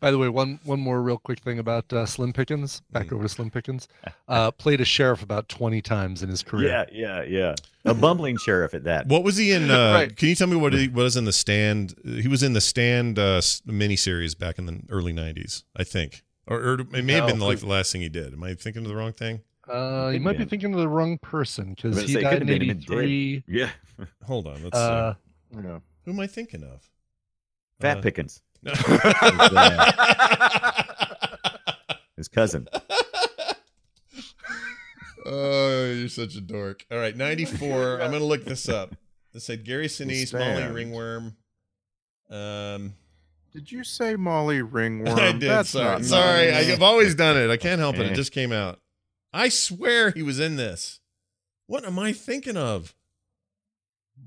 By the way, one one more real quick thing about uh, Slim Pickens. Back Mm. over to Slim Pickens. Uh, played a sheriff about 20 times in his career. Yeah, yeah, yeah. A bumbling sheriff at that. what was he in? Uh, <laughs> Right. Can you tell me what he was in the stand? He was in the stand uh, s- miniseries back in the early '90s, I think, or, or it may have No, been like the last thing he did. Am I thinking of the wrong thing? Uh, you might be thinking of the wrong person because he gonna say, died in could've been him dead. 83. <laughs> Yeah. Hold on. Let's Uh, see. You know. Who am I thinking of? Fat Uh, Pickens. <laughs> No. His cousin. <laughs> Oh, you're such a dork. All right, 94. I'm going to look this up. This said Gary Sinise, Molly Ringworm. Um, Did you say Molly <laughs> Ringworm? I did. That's sorry. not Sorry. nice. I've always done it. I can't help it. It Eh. just came out. I swear he was in this. What am I thinking of?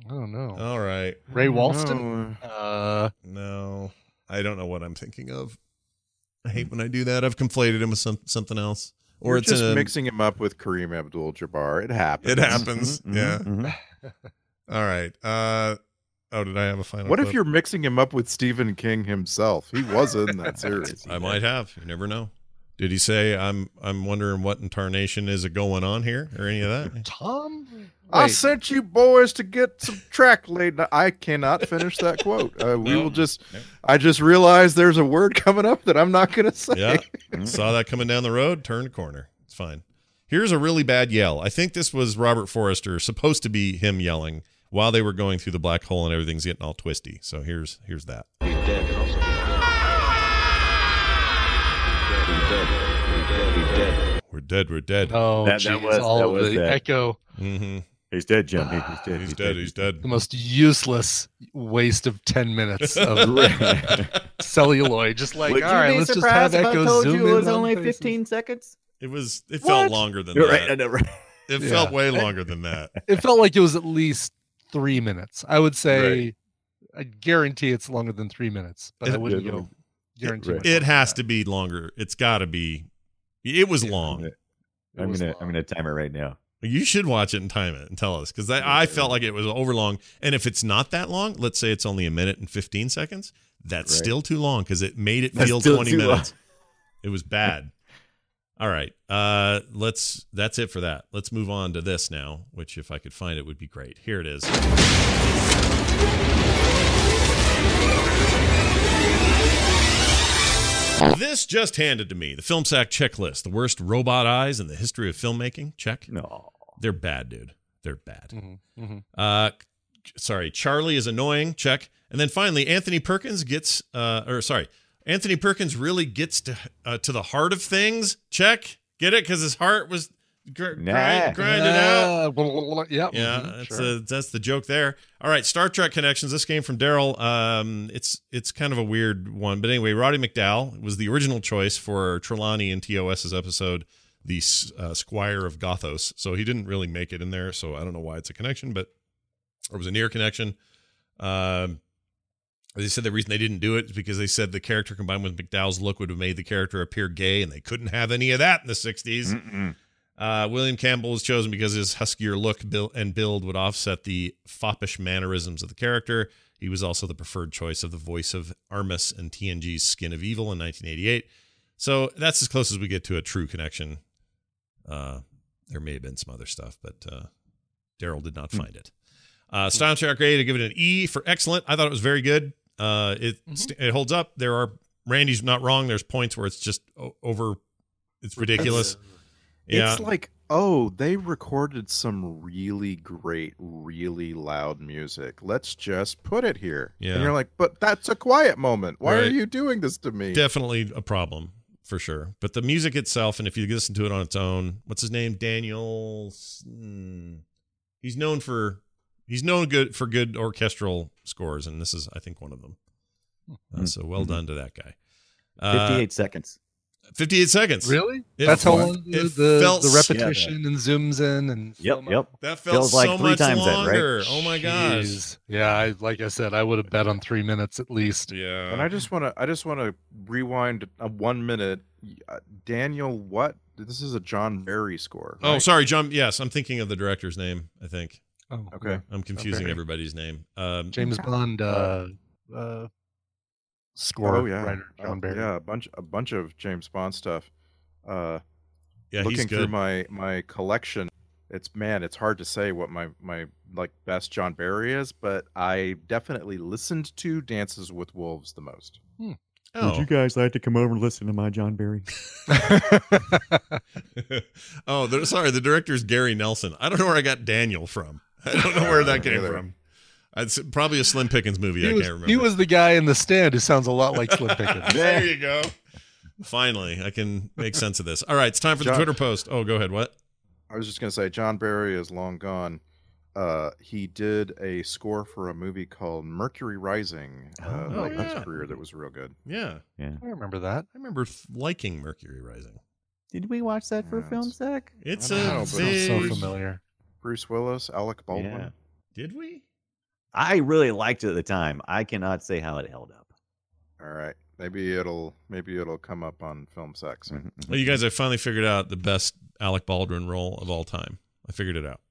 I don't know. All right. Ray Walston? No. Uh, No, I don't know what I'm thinking of. I hate when I do that. I've conflated him with some, something else. or it's just a, mixing him up with Kareem Abdul-Jabbar. It happens. It happens. Mhm, yeah. mhm. <laughs> All right. Uh, oh, did I have a final? What if you're mixing him up with Stephen King himself? He was in that <laughs> series. I might have. You never know. Did he say I'm I'm wondering what incarnation is it going on here or any of that? <laughs> Tom? I sent you boys to get some track laid. I cannot finish that quote. Uh, we No. will just. I just realized there's a word <laughs> coming up that I'm not going to say. Yeah. Saw that coming down the road, turned corner. It's fine. Here's a really bad yell. I think this was Robert Forster, supposed to be him yelling while they were going through the black hole and everything's getting all twisty. So here's here's that. We're dead, we're dead. Oh, That- that was- all that was the that. echo. Mm-hmm. He's dead, Jim. He- He's dead. He's dead, he's dead. The most useless waste of 10 minutes of <laughs> celluloid. Just like, Would all you let's just surprised have if I Echo told zoom you it in was on only faces. 15 seconds? It was it What? felt longer than You're that. right. I know, right. It Yeah. felt way longer than that. <laughs> It felt like it was at least three minutes. I would say, I guarantee it's longer than three minutes, but I It- wouldn't it- go guarantee. right. myself It has to be longer. It's got to be. It was long. It I'm was gonna long. I'm gonna time it right now. You should watch it and time it and tell us because I, I felt like it was over long. And if it's not that long, let's say it's only a minute and 15 seconds, that's Right. still too long because it made it That's feel 20 too long. minutes. It was bad. All right. Uh, let's. That's it for that. Let's move on to this now, which if I could find it would be great. Here it is. This just handed to me the Film Sack checklist: the worst robot eyes in the history of filmmaking. Check. No. They're bad, dude. They're bad. Mhm, mhm. Uh, sorry, Charlie is annoying. Check. And then finally, Anthony Perkins gets, uh, or sorry, Anthony Perkins really gets to uh, to the heart of things. Check. Get it? Because his heart was gr- Nah. grind, grinded out. Uh, blah, <laughs> blah, blah, blah. Yep. Yeah, mhm, that's sure. that's the joke there. All right, Star Trek connections. This came from Daryl. Um, it's it's kind of a weird one, but anyway, Roddy McDowall was the original choice for Trelawney in TOS's episode, the uh, Squire of Gothos. So he didn't really make it in there. So I don't know why it's a connection, but or it was a near connection. Um, they said the reason they didn't do it is because they said the character combined with McDowall's look would have made the character appear gay, and they couldn't have any of that in the '60s. Uh, William Campbell was chosen because his huskier look and build would offset the foppish mannerisms of the character. He was also the preferred choice of the voice of Armus in TNG's Skin of Evil in 1988. So that's as close as we get to a true connection. Uh, there may have been some other stuff, but uh, Daryl did not find it. Uh, Style Check grade, I give it an E for excellent. I thought it was very good. Uh, it st- it holds up. There are Randy's not wrong. There's points where it's just o- over. It's ridiculous. Yeah, It's like, oh, they recorded some really great, really loud music. Let's just put it here. Yeah. And you're like, but that's a quiet moment. Why are you doing this to me? definitely a problem for sure. But the music itself, and if you listen to it on its own, what's his name? Daniel. S- hmm. He's known for he's known good for good orchestral scores, and this is I think one of them. Uh, so well done to that guy. Uh, 58 seconds. 58 seconds. Really? It That's how long the, it the, felt the s- repetition and zooms in and Yep, slow-mo? yep. That felt Feels like three much times that, right? Oh my gosh. Jeez. Yeah, I, like I said, I would have bet on three minutes at least. Yeah. And I just want to, I just want to rewind a one minute. Uh, Daniel, what? This is a John Barry score. Oh, sorry, John. Yes, I'm thinking of the director's name. I think Oh, Okay. I'm confusing Okay. everybody's name. Um, James <laughs> Bond uh, uh, score Oh yeah, writer John Uh, Barry. yeah, a bunch, a bunch of James Bond stuff. Uh, yeah, he's looking through my my collection, it's man, it's hard to say what my my like best John Barry is, but I definitely listened to Dances with Wolves the most. oh. Would you guys like to come over and listen to my John Barry? <laughs> <laughs> oh, sorry. The director's Gary Nelson. I don't know where I got Daniel from. <laughs> I don't know where that came Neither. from. It's probably a Slim Pickens movie. he, I was, can't remember. he was the guy in the stand who sounds a lot like Slim <laughs> Pickens. there you go. <laughs> Finally, I can make sense of this. All right, it's time for the Twitter post. Oh, go ahead. What? I was just gonna say John Barry is long gone. Uh, he did a score for a movie called Mercury Rising. Uh, Oh, like yeah. his career that was real good. Yeah, Yeah. I remember that. I remember liking Mercury Rising. Did we watch that for Yeah, film it's- sack? It's I don't a know, but- Sounds so familiar. Bruce Willis, Alec Baldwin. Yeah. Did we? I really liked it at the time. I cannot say how it held up. All right. Maybe it'll maybe it'll come up on Film sex. Well, you guys, I finally figured out the best Alec Baldwin role of all time. I figured it out.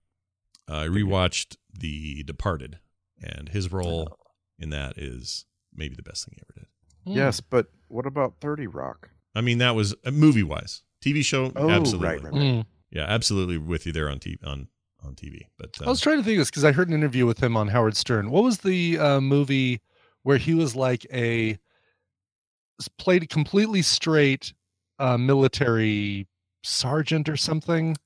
I rewatched The Departed, and his role in that is maybe the best thing he ever did. Yes, but what about Thirty Rock? I mean, that was uh, movie wise, TV show. Oh, absolutely, right, right, right. Mm. yeah, absolutely with you there on TV on on TV. But uh, I was trying to think of this because I heard an interview with him on Howard Stern. What was the uh, movie where he was like a played completely straight uh, military sergeant or something?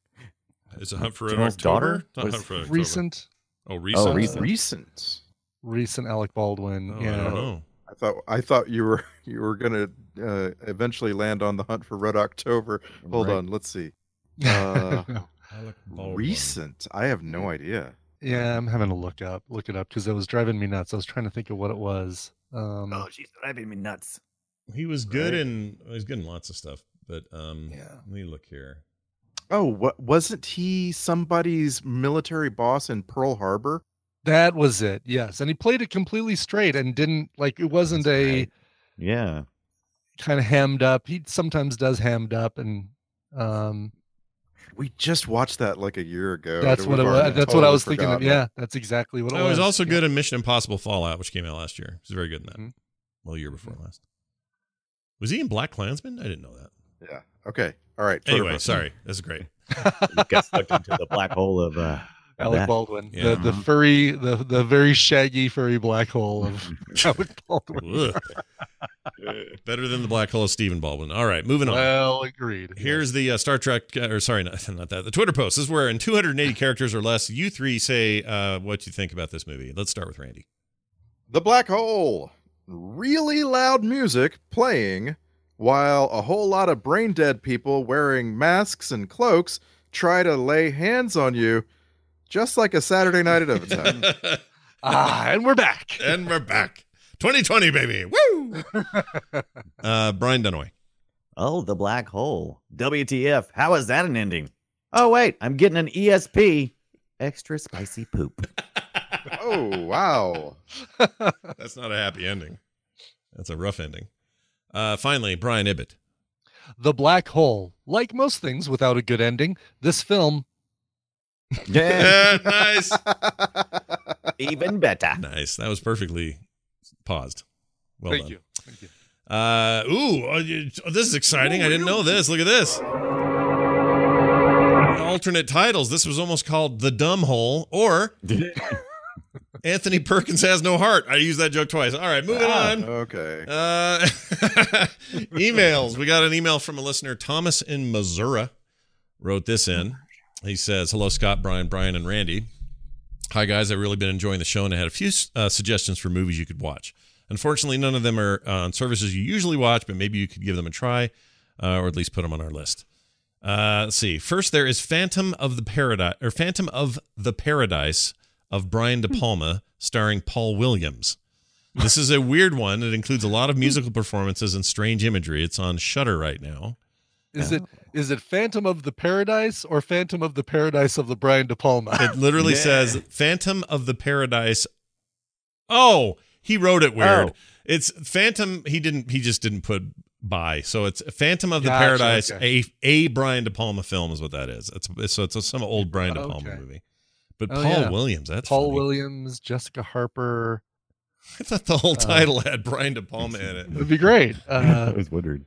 It's a Hunt for Red October? daughter? Not Hunt for Red October. Recent, Oh, recent. recent. Recent. recent Alec Baldwin. Oh, I yeah. don't know. I thought I thought you were <laughs> you were gonna uh, eventually land on the hunt for Red October. Hold Right. on, let's see. <laughs> Alec Baldwin. recent. I have no idea. yeah, I'm having to look up, look it up because it was driving me nuts. I was trying to think of what it was. Um, Oh, she's driving me nuts. He was good Right. in. He's good in lots of stuff. But um, Yeah. let me look here. Oh, what wasn't he somebody's military boss in Pearl Harbor? that was it. Yes, and he played it completely straight and didn't like it wasn't That's a right. Yeah. kind of hammed up. He sometimes does hammed up and um We just watched that like a year ago. that's what it was. already That's what I totally was thinking of. Yeah, that's exactly what it Oh, he was. was also Yeah. good in Mission Impossible Fallout, which came out last year. He was very good in that. Mhm. Well, a year before last. Was he in Black Klansman? I didn't know that. Yeah. Okay. All right. Anyway, sorry. That's great. <laughs> You got sucked into the black hole of uh Alec that. Baldwin, Yeah. the the furry, the the very shaggy furry black hole of <laughs> <laughs> Alec Baldwin. Better than the black hole of Stephen Baldwin. All right, moving on. Well, agreed. Here's the uh, Star Trek, uh, or sorry, <laughs> not, not that. The Twitter post. This is where in 280 characters or less, you three say uh, what you think about this movie. Let's start with Randy. The black hole. Really loud music playing while a whole lot of brain dead people wearing masks and cloaks try to lay hands on you just like a Saturday night at Overtime. <laughs> ah, and we're back. and we're back. 2020, baby. Woo! <laughs> uh, Brian Dunaway. Oh, the black hole. WTF. How is that an ending? Oh, wait. I'm getting an ESP. Extra spicy poop. <laughs> oh, wow. That's not a happy ending. That's a rough ending. Uh, finally, Brian Ibbott. The black hole. Like most things without a good ending, this film <laughs> Yeah. nice. <laughs> Even better. Nice. That was perfectly paused. Well Thank done. you. Thank you. Uh, ooh, uh, oh, this is exciting. I didn't know this. Look at this. Alternate titles. This was almost called The Dumb Hole or <laughs> Anthony Perkins Has No Heart. I used that joke twice. All right, moving on. Okay. Uh, emails. We got an email from a listener, Thomas in Missouri, wrote this in. He says, "Hello, Scott, Brian, Brian, and Randy. Hi, guys. I've really been enjoying the show, and I had a few uh, suggestions for movies you could watch. Unfortunately, none of them are uh, on services you usually watch, but maybe you could give them a try, uh, or at least put them on our list. Uh, let's see. First, there is Phantom of the Paradise, or Phantom of the Paradise of Brian De Palma, starring Paul Williams." This is a weird one. It includes a lot of musical performances and strange imagery. It's on Shudder right now. Is it is it Phantom of the Paradise or Phantom of the Paradise of the Brian De Palma? It literally <laughs> Yeah. says Phantom of the Paradise. Oh, he wrote it weird. Oh. It's Phantom. He didn't. He just didn't put by. So it's Phantom of the Gotcha, Paradise. okay. A a Brian De Palma film is what that is. It's so it's a, some old Brian De Palma Okay. movie. But Oh, Paul yeah. Williams. That's Paul funny. Williams, Jessica Harper. <laughs> I thought the whole Uh, title had Brian De Palma in it, <laughs> It'd be great. Uh, I was wondering.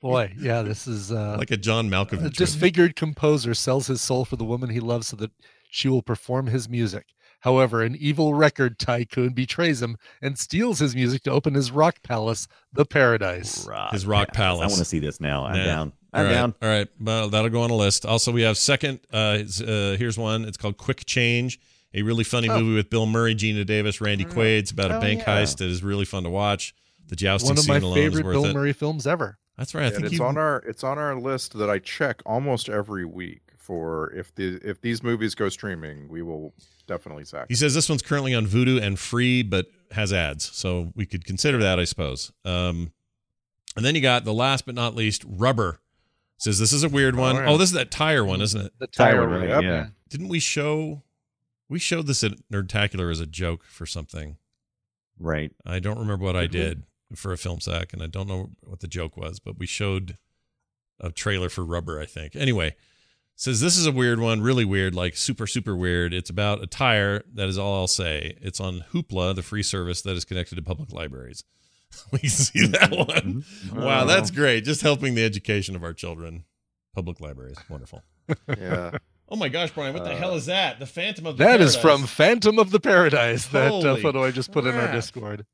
Boy, yeah, this is uh, <laughs> like a John Malkovich. a movie. disfigured composer sells his soul for the woman he loves so that she will perform his music. However, an evil record tycoon betrays him and steals his music to open his rock palace, the Paradise. Rock His Rock Palace. I want to see this now. I'm Yeah. down. I'm right. down. All right. Well, that'll go on a list. Also, we have second. Uh, uh, here's one. It's called Quick Change, a really funny Oh. movie with Bill Murray, Geena Davis, Randy Quaid. It's about a Oh, bank yeah. heist that is really fun to watch. The jousting One of scene my alone is favorite worth Bill it. Murray films ever. That's right. I And think it's you. on our it's on our list that I check almost every week for if the if these movies go streaming, we will definitely sack. He says this one's currently on Vudu and free, but has ads, so we could consider that, I suppose. Um, and then you got the last but not least, Rubber. Says this is a weird one. Oh, Oh, yeah. this is that tire one, isn't it? The Tire tire one, one. right, Yep. yeah. Didn't we show? We showed this at Nerdtacular as a joke for something. Right. I don't remember what I did. For a film sack, and I don't know what the joke was, but we showed a trailer for Rubber, I think. Anyway, says this is a weird one, really weird, like super super weird. It's about a tire. That is all I'll say. It's on Hoopla, the free service that is connected to public libraries. <laughs> we see that one. Wow, that's great. Just helping the education of our children. Public libraries, wonderful. Yeah. <laughs> Oh my gosh, Brian, what the Uh, hell is that? The Phantom of the That is Paradise. from Phantom of the Paradise that uh, Holy photo I just put in our. Discord.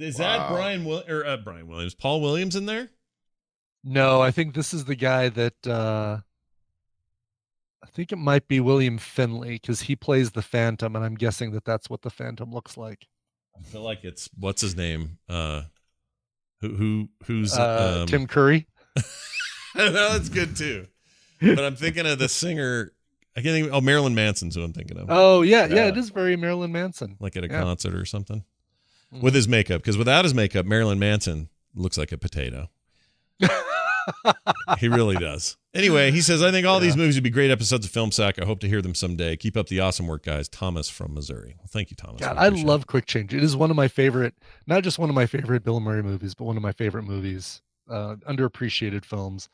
Is that Brian Will- or uh, Brian Williams? Paul Williams in there? No, I think this is the guy that uh I think it might be William Finley because he plays the Phantom, and I'm guessing that that's what the Phantom looks like. I feel like it's what's his name? Uh who who who's Uh, um, Tim Curry. <laughs> no, that's good too. But I'm thinking of the singer. I can't think. Oh, Marilyn Manson's who I'm thinking of. Oh yeah, yeah, Yeah. it is very Marilyn Manson. like at a yeah. concert or something Mhm. with his makeup. Because without his makeup, Marilyn Manson looks like a potato. <laughs> he really does. Anyway, he says, I think all these movies would be great episodes of Film Sack. I hope to hear them someday. Keep up the awesome work, guys. Thomas from Missouri. Well, thank you, Thomas. God, I love Quick Change. It is one of my favorite, not just one of my favorite Bill Murray movies, but one of my favorite movies. Uh, underappreciated films.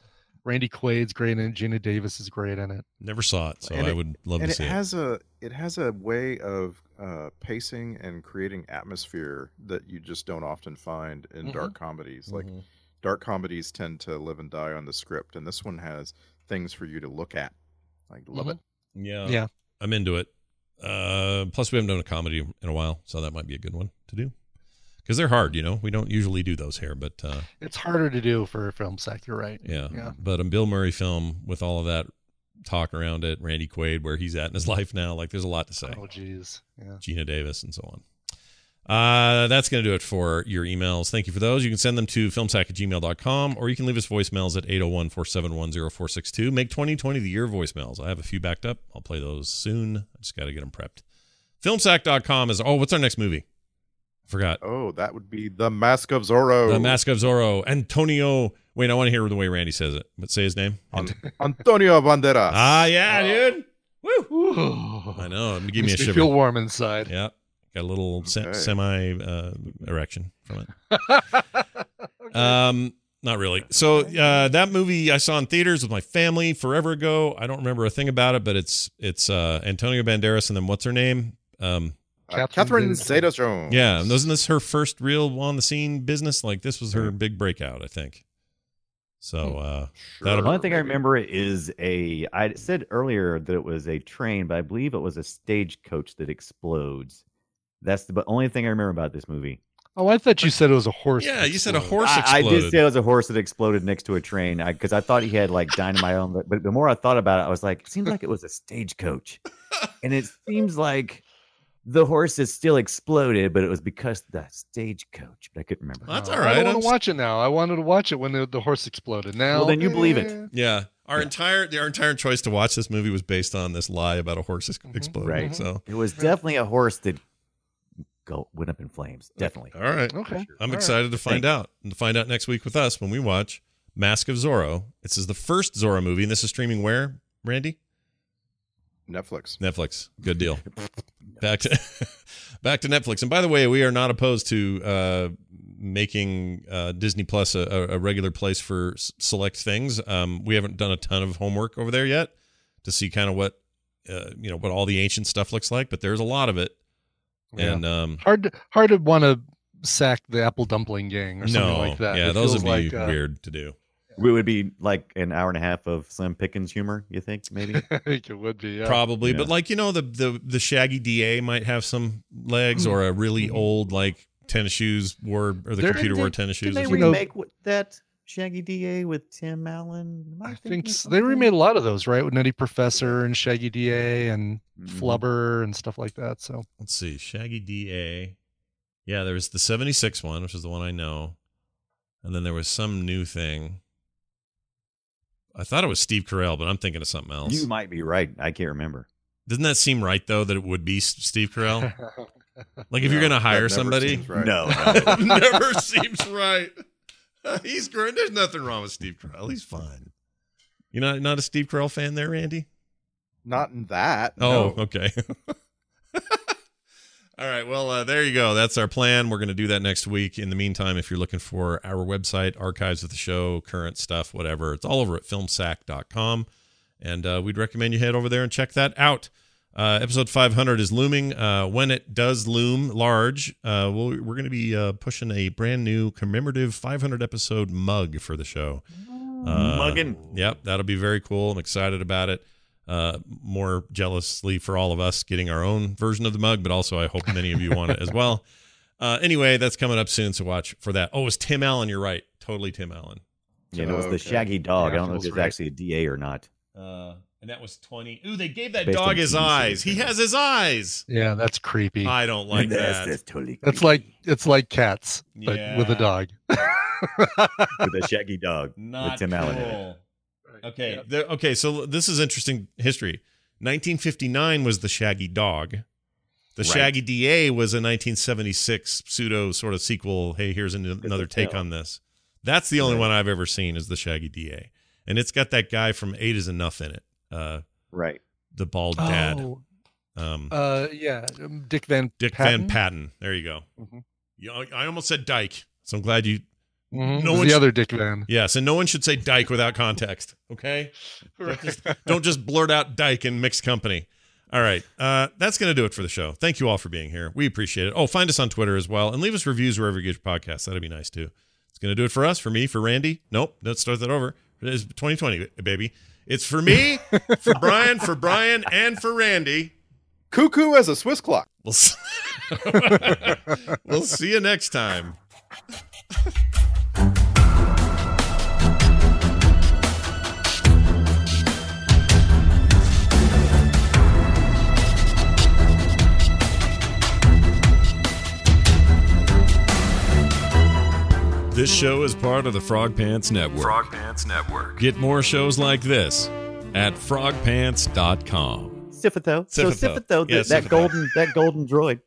Randy Quaid's great in it. Geena Davis is great in it. it. Never saw it, so And I it- would love and to it see it. has a it has a way of uh, pacing and creating atmosphere that you just don't often find in Mhm. dark comedies. Like Mhm. dark comedies tend to live and die on the script, and this one has things for you to look at. I love it. Yeah. Yeah. I'm into it. Uh, plus, we haven't done a comedy in a while, so that might be a good one to do. Because they're hard, you know. We don't usually do those here, but uh, It's harder to do for a film sack. You're right. yeah. Yeah. But a Bill Murray film with all of that talk around it, Randy Quaid, where he's at in his <laughs> life now, like there's a lot to say. Oh, jeez. Yeah. Geena Davis and so on. Uh, that's going to do it for your emails. Thank you for those. You can send them to filmsack at gmail.com or you can leave us voicemails at 801 471 0462. Make 2020 the year voicemails. I have a few backed up. I'll play those soon. I just got to get them prepped. Filmsack.com is, oh, what's our next movie? Forgot. Oh, that would be the Mask of Zorro. The Mask of Zorro. Antonio. Wait, I want to hear the way Randy says it, but say his name. An- Antonio Banderas. Ah, yeah, dude. Woo. I know. Give me a Makes shiver. feel warm inside. Yeah. Got a little se- semi uh, erection from it. <laughs> Um, not really. So uh, that movie I saw in theaters with my family forever ago. I don't remember a thing about it, but it's it's uh, Antonio Banderas and then what's her name? Um, Catherine Catherine Zeta- Zeta-Jones. yeah, and wasn't this her first real on the scene business? Like this was her big breakout, I think. So uh, that'll The only thing I remember is a. I said earlier that it was a train, but I believe it was a stagecoach that explodes. That's the only thing I remember about this movie. Oh, I thought you said it was a horse. yeah, you said a exploded. horse I, I did say it was a horse that exploded next to a train because I, thought he had like dynamite on. But, but the more I thought about it, I was like, it seems like it was a stagecoach, and it seems like the horse is still exploded, but it was because the stagecoach. But I couldn't remember. That's all right. I right. don't I'm want to watch it now. I wanted to watch it when the, the horse exploded. Now, Well, then you believe it. eh. Yeah, our entire our entire choice to watch this movie was based on this lie about a horse ex- exploding. Right. So It was definitely a horse that go went up in flames. Definitely. all right. Okay. I'm All right. excited to find out and to find out next week with us when we watch Mask of Zorro. This is the first Zorro movie, and this is streaming where, Randy? Netflix. Netflix. Good deal. Back to <laughs> back to Netflix. And by the way, we are not opposed to uh, making uh, Disney Plus a, a- a regular place for s- select things. Um, we haven't done a ton of homework over there yet to see kind of what uh, you know what all the ancient stuff looks like, but there's a lot of it. Yeah. And um, hard to, hard to want to sack the Apple Dumpling Gang or something no, like that. yeah, It those would be like, uh, weird to do. We would be like an hour and a half of Slim Pickens humor. You think maybe? <laughs> I think it would be. Yeah. Probably, Yeah. but like you know, the the the Shaggy Da might have some legs, or a really old like tennis shoes wore or the There- computer wore Did- tennis Did shoes. they or You know- remake what- that Shaggy Da with Tim Allen? Am I think s- something? they remade a lot of those, right? With Nutty Professor and Shaggy Da and Mhm. Flubber and stuff like that. So Let's see, Shaggy Da. Yeah, there was the '76 one, which is the one I know, and then there was some new thing. I thought it was Steve Carell, but I'm thinking of something else. You might be right. I can't remember. Doesn't that seem right though that it would be Steve Carell? <laughs> Like if you're gonna hire never somebody, seems right. No. it <laughs> <laughs> never seems right. He's great. There's nothing wrong with Steve Carell. He's fine. You're not not a Steve Carell fan there, Randy? Not in that. Oh, no. okay. All right. Well, uh, there you go. That's our plan. We're going to do that next week. In the meantime, if you're looking for our website, archives of the show, current stuff, whatever, it's all over at filmsack.com. And uh, we'd recommend you head over there and check that out. Uh, episode 500 is looming. Uh, when it does loom large, uh, we'll, we're going to be uh, pushing a brand new commemorative 500 episode mug for the show. Uh, Muggin'. Yep, that'll be very cool. I'm excited about it. Uh, more jealously for all of us getting our own version of the mug, but also I hope many of you want it as well. <laughs> Uh, anyway, that's coming up soon, so watch for that. Oh, it was Tim Allen. You're right. Totally Tim Allen. Yeah, and it was the Shaggy Dog. Yeah, I don't know if it's right. actually a DA or not. Uh, and that was 20. Ooh, they gave that Based dog his eyes. He has his eyes. Yeah, that's creepy. I don't like That's- that. that's totally. That's like it's like cats, but with a dog. with a Shaggy Dog Not with Tim Allen in it. cool. Okay. okay. So this is interesting history. 1959 was the Shaggy Dog. The Right. Shaggy DA was a 1976 pseudo sort of sequel. Hey, here's an, another take film. on this. That's the only Right. one I've ever seen is the Shaggy DA, and it's got that guy from Eight Is Enough in it. Uh, Right. the bald dad. Oh, Um, uh, yeah, um, Dick Van Dick Patten? Van Patten. There you go. Mhm. You I almost said Dyke, so I'm glad you. Mhm, No one the sh- other Dick Van. Yes, and no one should say Dyke without context. Okay, <laughs> don't, just, don't just blurt out Dyke in mixed company. All right, uh, that's going to do it for the show. Thank you all for being here. We appreciate it. Oh, find us on Twitter as well, and leave us reviews wherever you get your podcasts. That'd be nice too. It's going to do it for us, for me, for Randy. Nope, let's start that over. It's 2020, baby. It's for me, <laughs> for Brian, for Brian, and for Randy. Cuckoo as a Swiss clock. We'll, s- <laughs> we'll see you next time. This show is part of the Frog Pants Network. Frog Pants Network. Get more shows like this at frogpants.com. Sifito. So Sifito. Sifito, Yeah, that, that golden that golden droid.